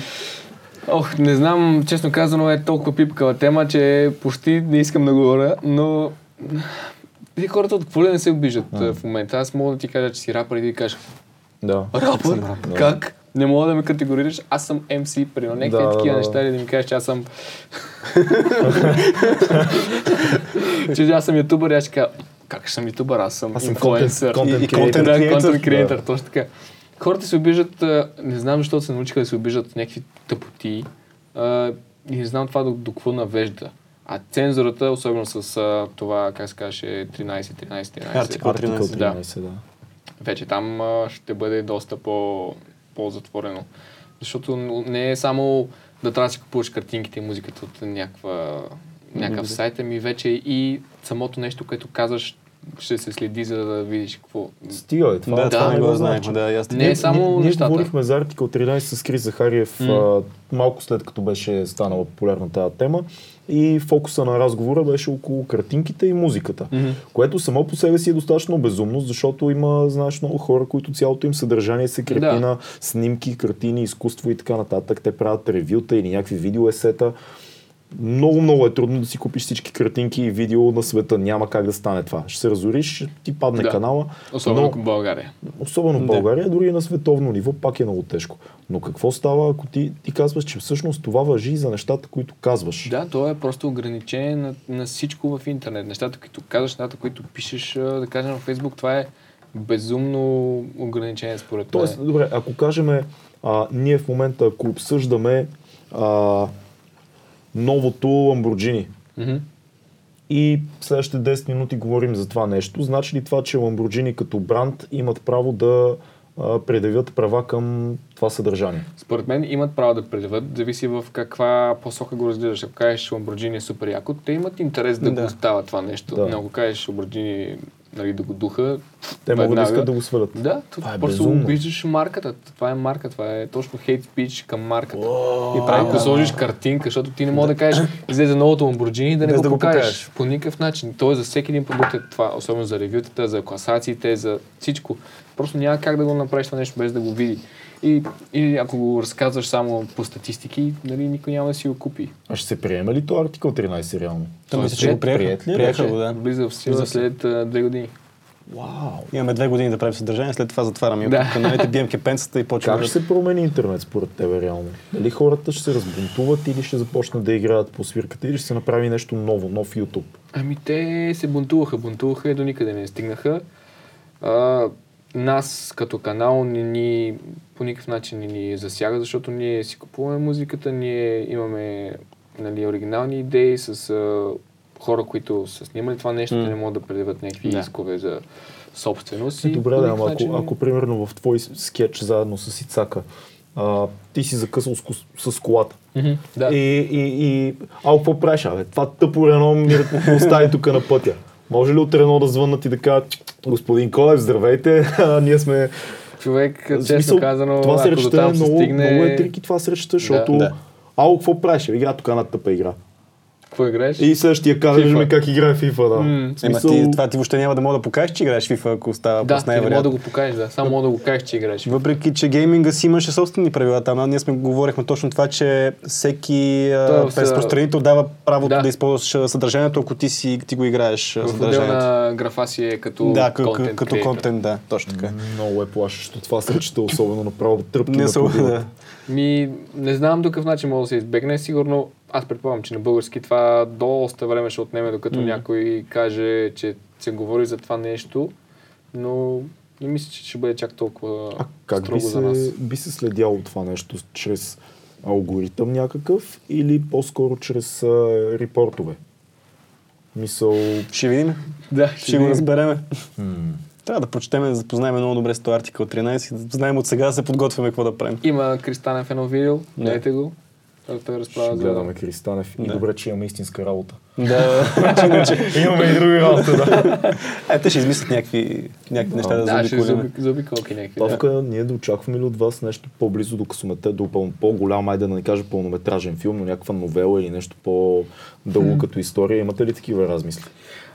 Ох, не знам, честно казано е толкова пипкава тема, че почти не искам да говоря, но и хората от какво ли не се обиждат а. в момента. Аз мога да ти кажа, че си рапър и да ти кажа, да. рапър? Как? Не мога да ме категорираш, аз съм MC, при някакви Да, да, да, такива да. неща или да ми кажеш, че аз съм... че аз съм ютубър и аз ще кажа, как съм ютубър, аз съм Аз съм инфлуенсър. контент Да, креатор. контент креатор, Да. точно така. Хората се обиждат, а, не знам защо се научиха да се обиждат някакви тъпоти. И не знам това до, до какво навежда. А цензурата, особено с а, това, как се каже, 13, 13, 13. Артикъл Артикъл 13, 13, да. вече там а, ще бъде доста по, по-затворено. Защото не е само да трябва да си купуваш картинките и музиката от някаква, някакъв сайт, ами вече и самото нещо, което казваш, ще се следи, за да видиш какво. Стига е това. Да, това не го знаех. значи. Да, аз Не е само ние, ние нещата. говорихме за Артикъл 13 с Крис Захариев М. а, малко след като беше станала популярна тази тема и фокуса на разговора беше около картинките и музиката, Мгм. което само по себе си е достатъчно безумно, защото има, знаеш, много хора, които цялото им съдържание се крепи Да. на снимки, картини, изкуство и така нататък. Те правят ревюта или някакви видеоесета. Много, много е трудно да си купиш всички картинки и видео на света. Няма как да стане това. Ще се разориш, ще ти падне Да. канала. Особено но- в България. Особено в. България, дори и на световно ниво, пак е много тежко. Но какво става, ако ти, ти казваш, че всъщност това въжи и за нещата, които казваш? Да, то е просто ограничение на, на всичко в интернет. Нещата, които казваш, нещата, които пишеш, да кажем на Фейсбук, това е безумно ограничение според мен. Тоест, добре, ако кажем, а, ние в момента, ако обсъждаме а, новото Lamborghini Мгм. и следващите 10 минути говорим за това нещо, значи ли това, че Lamborghini като бранд имат право да а, предявят права към това съдържание? Според мен имат право да предават, зависи в каква посока го разгледаш. Ако кажеш Lamborghini е супер яко, те имат интерес да, Да. го става това нещо. Да. Но ако кажеш Lamborghini нали, да го духа, Те могат да веднага- искат да го свалят. Да, Това е просто безумно. обиждаш марката. Това е марка, това е точно хейт спич към марката. И А прави ако сложиш картинка, защото ти не мога да кажеш, излезе новото Lamborghini и да не Без го да го покажеш. покажеш. По никакъв начин. Той за всеки един продукт е това, особено за ревютата, за класациите, за всичко. Просто няма как да го направиш това нещо без да го види. И, и ако го разказваш само по статистики, нали, никой няма да си го купи. А ще се приеме ли то артикъл 13 реално? Та Той мисля, че го прият, ли е Приеха го, да. Влиза в сила след а, две години. Вау! Имаме две години да правим съдържание, след това затваряме Да. Каналите, бием кепенцата и почваме. Как ще се промени интернет според тебе реално? Дали хората ще се разбунтуват или ще започнат да играят по свирката или ще се направи нещо ново, нов YouTube? Ами те се бунтуваха, бунтуваха и до никъде не стигнаха. А, нас като канал не ни, по никакъв начин не ни засяга, защото ние си купуваме музиката, ние имаме нали, оригинални идеи с а, хора, които са снимали това нещо, те не могат да предяват някакви Да. искове за собственост. Е, добре, да, ама ако, начин- ако примерно в твой скетч заедно с Ицака, а, ти си закъсал с, с колата. Мгм, да. И, и, и... А, какво правиш, абе? Това тъпо Рено ми остави тук на пътя. Може ли от Рено да звъннат и да кажат, господин Колев, здравейте, ние сме... Човек, честно смисъл, казано, това ако среща до е се много, стигне... много е трики това среща, защото... Да. Ало, какво правиш? Игра тук на тъпа игра. Какво играеш? И следващия казва, FIFA. виждаме как играе FIFA, да. М. В Ема смисъл, ти, това ти въобще няма да мога да покажеш, че играеш FIFA, ако става да, по ти не мога да го покажеш, да. Само мога да го кажеш, че играеш. Въпреки, че гейминга си имаше собствени правила там, а ние сме говорихме точно това, че всеки са- разпространител дава правото Да. да, използваш съдържанието, ако ти, си, ти го играеш В съдържанието. отделна графа си е като Да, к- content к- като creator. контент, да, точно така. много е плашещо това среща, особено направо тръпки Не да. Ми, не знам до какъв начин може да се избегне. Сигурно, аз предполагам, че на български това доста време ще отнеме, докато М. някой каже, че се говори за това нещо, но не мисля, че ще бъде чак толкова А как би строго за нас. се, би се следяло това нещо? Чрез алгоритъм някакъв или по-скоро чрез а, репортове? Мисъл... Ще видим, Да, ще го видим. разбереме. Трябва да прочетем, да запознаем много добре с този артикъл 13 и да знаем от сега да се подготвяме какво да правим. Има Кристанен в едно видео, Да. гледайте го. Той Ще разправя за... гледаме Кристанев. И добре, че имаме истинска работа. Да. Имаме и други работа, да. Е, те ще измислят някакви, някакви неща да, Да, заобиколим. заоби- заобиколки някакви. да. Павка, ние да очакваме ли от вас нещо по-близо до късомета, до по-голям, айде да не кажа пълнометражен филм, но някаква новела или нещо по-дълго като история? Имате ли такива размисли?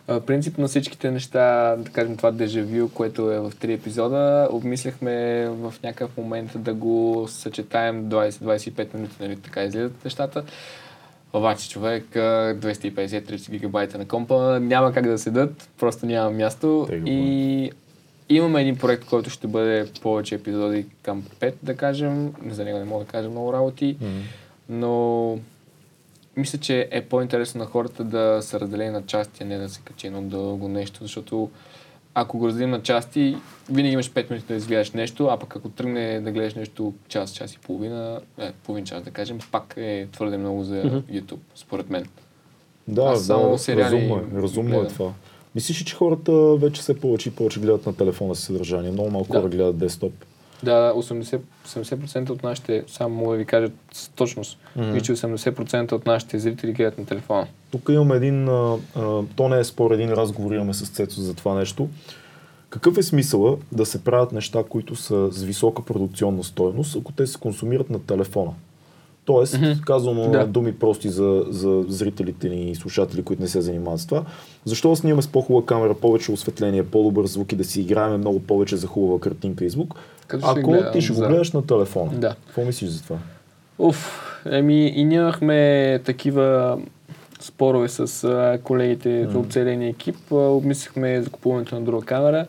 А, Принцип на всичките неща, да кажем това дежавю, което е в три епизода, обмисляхме в някакъв момент да го съчетаем 20-25 минути, нали, така излизат нещата. Обаче човек, а, 250-30 гигабайта на компа, няма как да седат, просто няма място. Тегло, И имаме един проект, който ще бъде повече епизоди към 5, да кажем. За него не мога да кажа много работи, но мисля, че е по-интересно на хората да са разделени на части, а не да се качи едно дълго нещо, защото ако го разделим на части, винаги имаш 5 минути да изгледаш нещо, а пък ако тръгне да гледаш нещо час, час и половина, е, половин час да кажем, пак е твърде много за YouTube, според мен. Да, Аз само да, сериали разумно е, разумно е гледам. това. Мислиш ли, че хората вече все повече и повече гледат на телефона си съдържание? Много малко Да. хора гледат десктоп. Да, 80%, 80% от нашите, само мога да ви кажа с точност, mm-hmm. че 80% от нашите зрители гледат на телефона. Тук имаме един, а, а, то не е спор, един разговор имаме с Цецо за това нещо. Какъв е смисъла да се правят неща, които са с висока продукционна стоеност, ако те се консумират на телефона? Тоест, Мгм. казано Да. думи прости за, за зрителите ни и слушатели, които не се занимават с това, защо да снимаме с по-хубава камера, повече осветление, по-добър звук и да си играем много повече за хубава картинка и звук, Като ако гледам ти ще го гледаш на телефона? Да. Какво мислиш за това? Уф, еми и ние имахме такива спорове с колегите mm. от целия ни екип. Обмислихме закупуването на друга камера,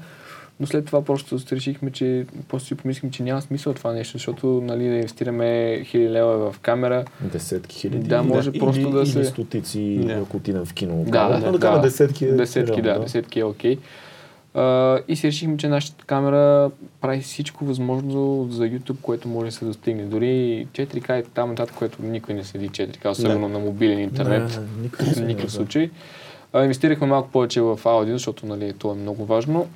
но след това просто решихме, че просто си помислихме, че няма смисъл това нещо, защото нали, да инвестираме хиляди лева в камера. Десетки хиляди. Да, може просто или, да или се- стотици, Да. ако отидем в кино. Да, да, да, да, да. десетки. е Десетки, да, десетки е окей. А, и си решихме, че нашата камера прави всичко възможно за YouTube, което може да се достигне. Дори 4K и там нататък, което никой не следи 4K, особено на мобилен интернет. Не, никакъв случай. А, инвестирахме малко повече в аудио, защото нали, това е много важно.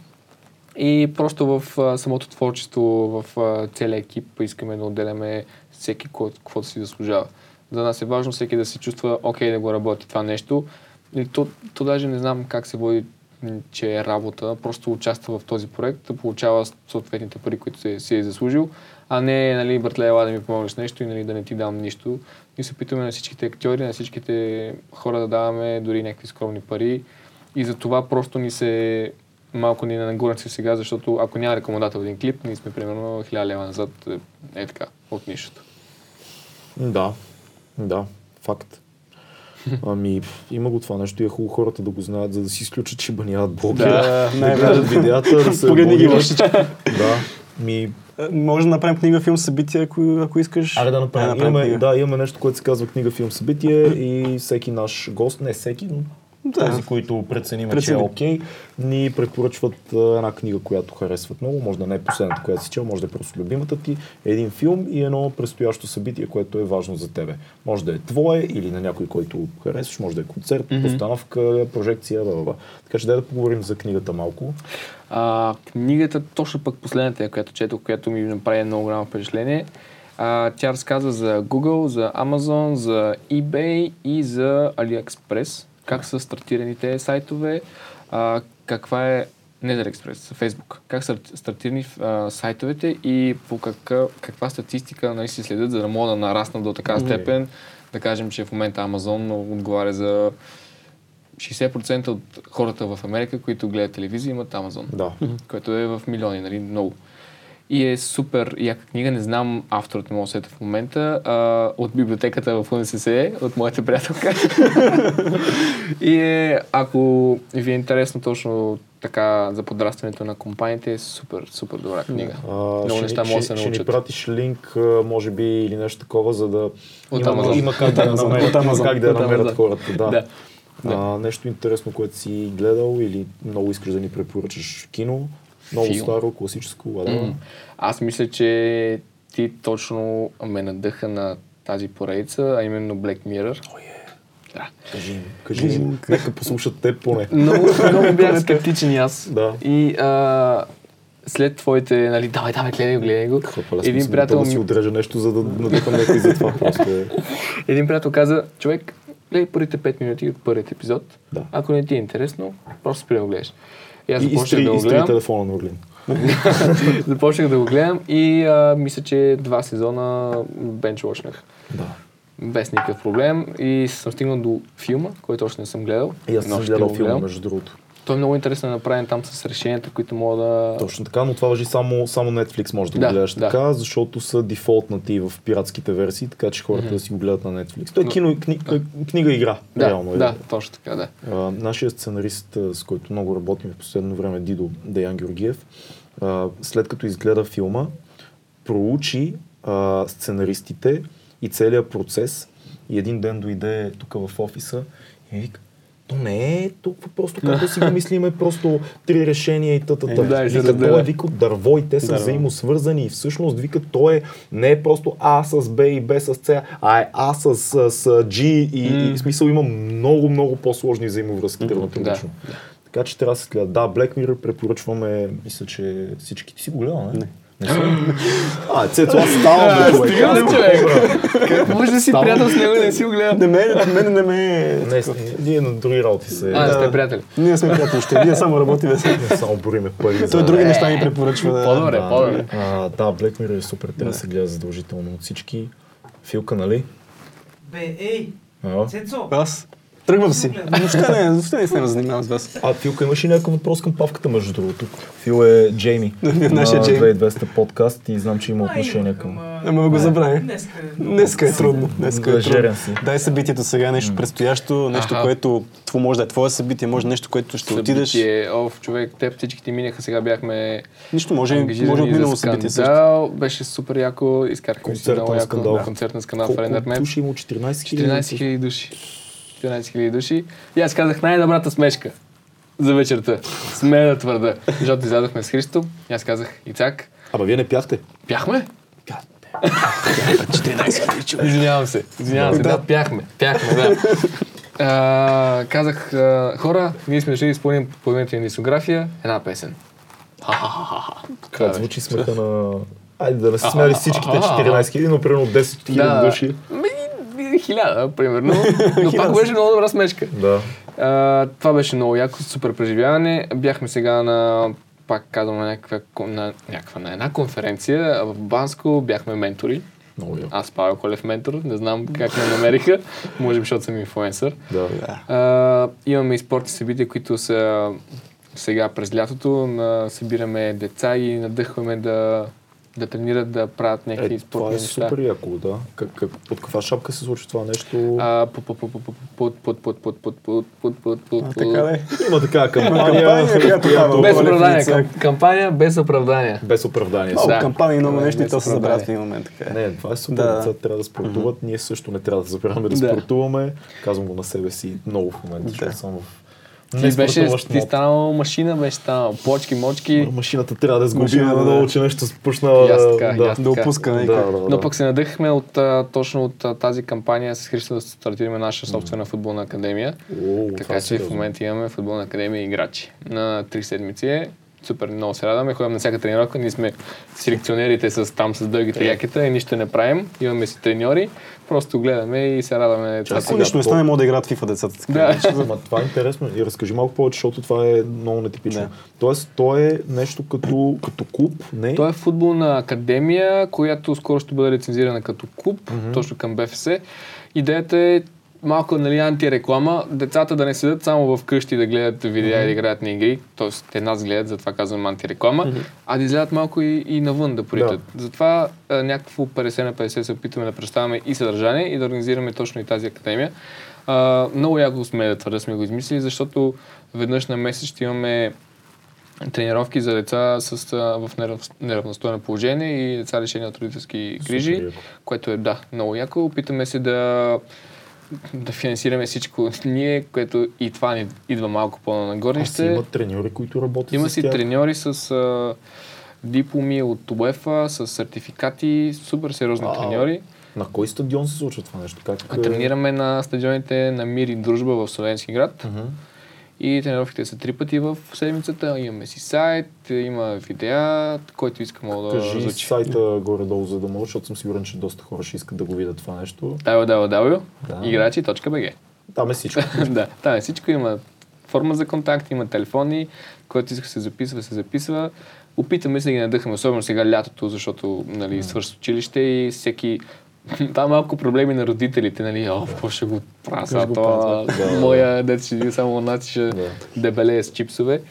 И просто в а, самото творчество, в а, целия екип искаме да отделяме всеки каквото си заслужава. За нас е важно всеки да се чувства окей да го работи това нещо. И то, то даже не знам как се води, че е работа, просто участва в този проект, да получава съответните пари, които се, си е заслужил, а не, нали, братле, ела да ми помогнеш нещо и нали, да не ти дам нищо. И се опитваме на всичките актьори, на всичките хора да даваме дори някакви скромни пари. И за това просто ни се малко ни нагорят сега, защото ако няма рекомендател един клип, ние сме примерно 1000 лева назад, е, е така, от нищото. Да, да, факт. Ами, има го това нещо и е хубаво хората да го знаят, за да си изключат, че баняват блогера. Да, да гледат видеята, да се Погледни ги. Да, ми, Може да направим книга, филм, събитие, ако, ако искаш. Аре да направим. Айде имаме, книга. да, имаме нещо, което се казва книга, филм, събитие и всеки наш гост, не всеки, но Да. тези, които преценим, че е окей, ни препоръчват една книга, която харесват много. Може да не е последната, която си чел, може да е просто любимата ти, един филм и едно предстоящо събитие, което е важно за тебе. Може да е твое или на някой, който харесваш, може да е концерт, Мгм. постановка, прожекция, бла. Така че дай да поговорим за книгата малко. А, книгата, точно пък последната, която четох, която ми направи много голямо впечатление, а, тя разказва за Google, за Amazon, за eBay и за AliExpress. Как са стартирани тези сайтове, а, каква е не за за Facebook. Как са стартирани а, сайтовете и по какъв, каква статистика нали, си следят, за да могат да нараснат до такава степен. Да кажем, че в момента Amazon отговаря за 60% от хората в Америка, които гледат телевизия, имат Amazon Да. което е в милиони, нали, много. И е супер яка книга, не знам авторът не мога да сета в момента, а, от библиотеката в УНСС, от моята приятелка. и е, ако ви е интересно точно така за подрастването на компаниите, е супер, супер добра книга. А, Много ще, неща ни- могат да ще, се ще ни научат. пратиш линк, може би, или нещо такова, за да... От има, Amazon. има как да От Amazon. намерят, Amazon. как да намерят хората. Да. Да. А, нещо интересно, което си гледал или много искаш да ни препоръчаш кино, много Филм. старо, класическо, М. whatever. Аз мисля, че ти точно ме надъха на тази поредица, а именно Black Mirror. Да. Кажи им, кажи им, нека послушат теб поне. Много, много бях скептичен и аз. Да. И а, след твоите, нали, давай, давай, гледай го, гледай го. Хапа, Един приятел да си отрежа нещо, за да надъхам някой за това. Просто е. Един приятел каза, човек, гледай първите 5 минути от първият епизод. Да. Ако не ти е интересно, просто спри да гледаш. И аз започнах да го гледам. телефона на Орлин. започнах да го гледам и а, мисля, че два сезона бенчвошнах. Да. Без никакъв проблем. И съм стигнал до филма, който още не съм гледал. И аз съм гледал филма, между другото. Той е много интересно направен там с решенията, които мога да... Точно така, но това въжи само, само Netflix може да, Да, го гледаш да. така, защото са дефолтнати в пиратските версии, така че хората да си го гледат на Netflix. Той е Но- кино, кни, книга и игра, Да, реално е. да, точно така, да. А, нашия сценарист, с който много работим в последно време, Дидо Деян Георгиев, а, след като изгледа филма, проучи а, сценаристите и целият процес и един ден дойде тук в офиса и вика, то не е толкова просто, както си го мислиме, просто три решения и тата. Е, да, вика, той е вика от дърво и те са Дърво. взаимосвързани и всъщност вика, той е не е просто А с Б и Б с С, а е А с, с, с G и, и в смисъл има много, много по-сложни взаимовръзки драматургично. Така че трябва да се гледа. Да, Black Mirror препоръчваме, мисля, че всички ти си го гледал, не? Не. Не съм. А, Цецо, аз ставам бе, човек. Стига, бе, човек. Може да си приятел с него и не си го гледам. Не ме, мен не ме... Не, ние на други работи се. А, Да. сте приятели. Ние сме приятели, ще ние само работим. Не само бориме пари. Той за- други неща ни препоръчва. Да. По-добре, Да, по-добре. А, да, Black Mirror е супер, трябва да се гледа задължително от всички. Филка, нали? Бе, ей, Цецо! Аз тръгвам си. Въобще не, въобще не се занимавам с вас. а Филка, имаш ли някакъв въпрос към Павката, между другото? Фил е Джейми. Нашия на Джейми. 2200 подкаст и знам, че има отношение към... Ама го забрави. Днеска е е трудно. Днеска е трудно. Си. Дай събитието сега, нещо предстоящо, нещо, което може да е твое събитие, може нещо, което ще отидеш. Събитие, Оф, човек, теб всички ти минаха, сега бяхме Нищо може, може от минало събитие също. Беше супер яко, изкарахме си много яко. скандал. Концерт на скандал в Колко Рендермет. души има? 14 14 000 души. 14 000 души. И аз казах най-добрата смешка за вечерта. Смея да твърда. Защото излязохме с Христо. И аз казах, Ицак, Ама вие не пяхте. пяхме? Извинявам се. Извинявам се. Да, пяхме. Пяхме, да. А, казах, а, хора, ние сме дошли да изпълним половината ни дискография, една песен. Това звучи смеха на... Айде да не се смяли всичките 14 хиляди, но примерно 10 000 души. Ми, хиляда, примерно. Но пак беше много добра смешка. Да. А, това беше много яко, супер преживяване. Бяхме сега на, пак казвам, на някаква, на, някаква, на една конференция в Банско, бяхме ментори. Много яко. Аз Павел Колев ментор, не знам как ме намериха, може би защото съм инфлуенсър. Да. А, имаме и спортни събития, които са сега през лятото. На, събираме деца и надъхваме да, да тренират, да правят някакви Е, спортни това е неща. супер яко, да. Как, как, под каква шапка се случва това нещо? А, под, под, под, под, под, под, под, под, под, под, под, под, под, така е. Има такава кампания, кампания, Без оправдание. Кампания без оправдание. без оправдание. Много Да. кампании, много Да, неща и то се забравят в един момент. Така е. Не, това е супер. Да. Децата трябва да спортуват. Ние също не трябва да забравяме да Да. спортуваме. Казвам го на себе си много в момента, защото съм в Ти беше, ти станал машина, беше станал плочки, мочки. Машината трябва да сгуби Машина, да. надолу, че нещо. И аз така, и да. аз Да опуска, Да, не? да, Но да. пък се надъхахме от, точно от тази кампания с Христо да стартираме наша собствена футболна академия. О, Така е че в момента имаме футболна академия и играчи. На три седмици е. Супер, много се радваме. Ходим на всяка тренировка. Ние сме селекционерите с, там с дългите Е. якета и нищо не правим. Имаме си треньори. Просто гледаме и се радваме. Това Ако нищо не стане, могат да играят FIFA децата. така. Да. Ама това е интересно и разкажи малко повече, защото това е много нетипично. Да. Тоест, то е нещо като, като клуб, не? Той е футболна академия, която скоро ще бъде лицензирана като клуб, точно към БФС. Идеята е малко нали, антиреклама, децата да не седят само в къщи да гледат видеа и да играят на игри, т.е. те нас гледат, затова казвам антиреклама, а да излязат малко и, и навън да поритат. Затова а, някакво 50 на 50 се опитваме да представяме и съдържание и да организираме точно и тази академия. А, много яко сме да твърда сме го измислили, защото веднъж на месец ще имаме тренировки за деца с, а, в нерав- неравностойно положение и деца лишени от родителски грижи, което е да, много яко. Опитаме се да, да финансираме всичко ние, което и това ни идва малко а си по-нагорнище. има треньори, които работят Има си тях. треньори с а, дипломи от УЕФА, с сертификати, супер сериозни треньори. На кой стадион се случва това нещо? Как, А Тренираме на стадионите на Мир и Дружба в Словенски град. Мгм. И тренировките са три пъти в седмицата. Имаме си сайт, има видеа, който иска мога да Кажи разучи. сайта горе-долу, за да може, защото съм сигурен, че доста хора ще искат да го видят това нещо. www.играчи.bg Там е всичко. Да, там е всичко. Има форма за контакт, има телефони, който иска се записва, се записва. Опитаме се да ги надъхаме, особено сега лятото, защото нали, свърши училище и всеки там малко проблеми на родителите, нали, о, какво ще го правя сега, това, да. моя дет ще само наци ще Да. дебелее с чипсове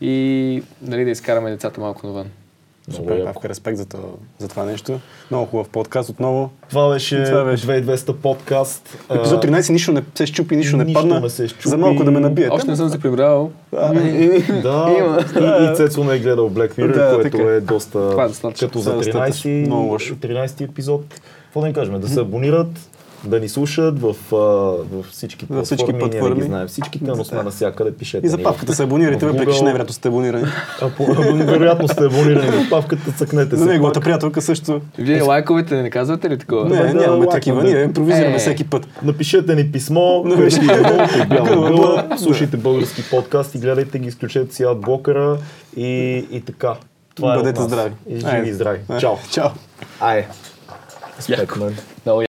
и нали, да изкараме децата малко навън. Супер. Павка, респект за, това, за това нещо. Много хубав подкаст отново. Това беше, Това беше. 2200 подкаст. Епизод А, 13 нищо не се щупи, нищо не Нищо падна. не се щупи. За малко да ме набиете. Още не съм се прибрал. А, и- Да, Има. и, и Цецо не е гледал Black Mirror, Да, което така. е доста... Това е. Като за Това е достатъчно. 13, Много лошо. 13 епизод. Какво да им кажем? Да се абонират, да ни слушат в, в всички Във всички платформи, ние платформи. ги знаем всичките, но сме навсякъде, пишете И за ни папката се абонирайте, въпреки че най-вероятно сте абонирани. А, по, вероятно сте абонирани в папката, цъкнете За се. неговата пак. приятелка също. Вие лайковете не казвате ли такова? Не, да нямаме такива. да. Ние импровизираме Е. всеки път. Напишете ни писмо, гъла, да. слушайте български подкасти, гледайте ги, изключете си адблокъра и, и така. Това е Бъдете здрави. И живи и здрави. Чао. Чао. Ай. Спекмен. Много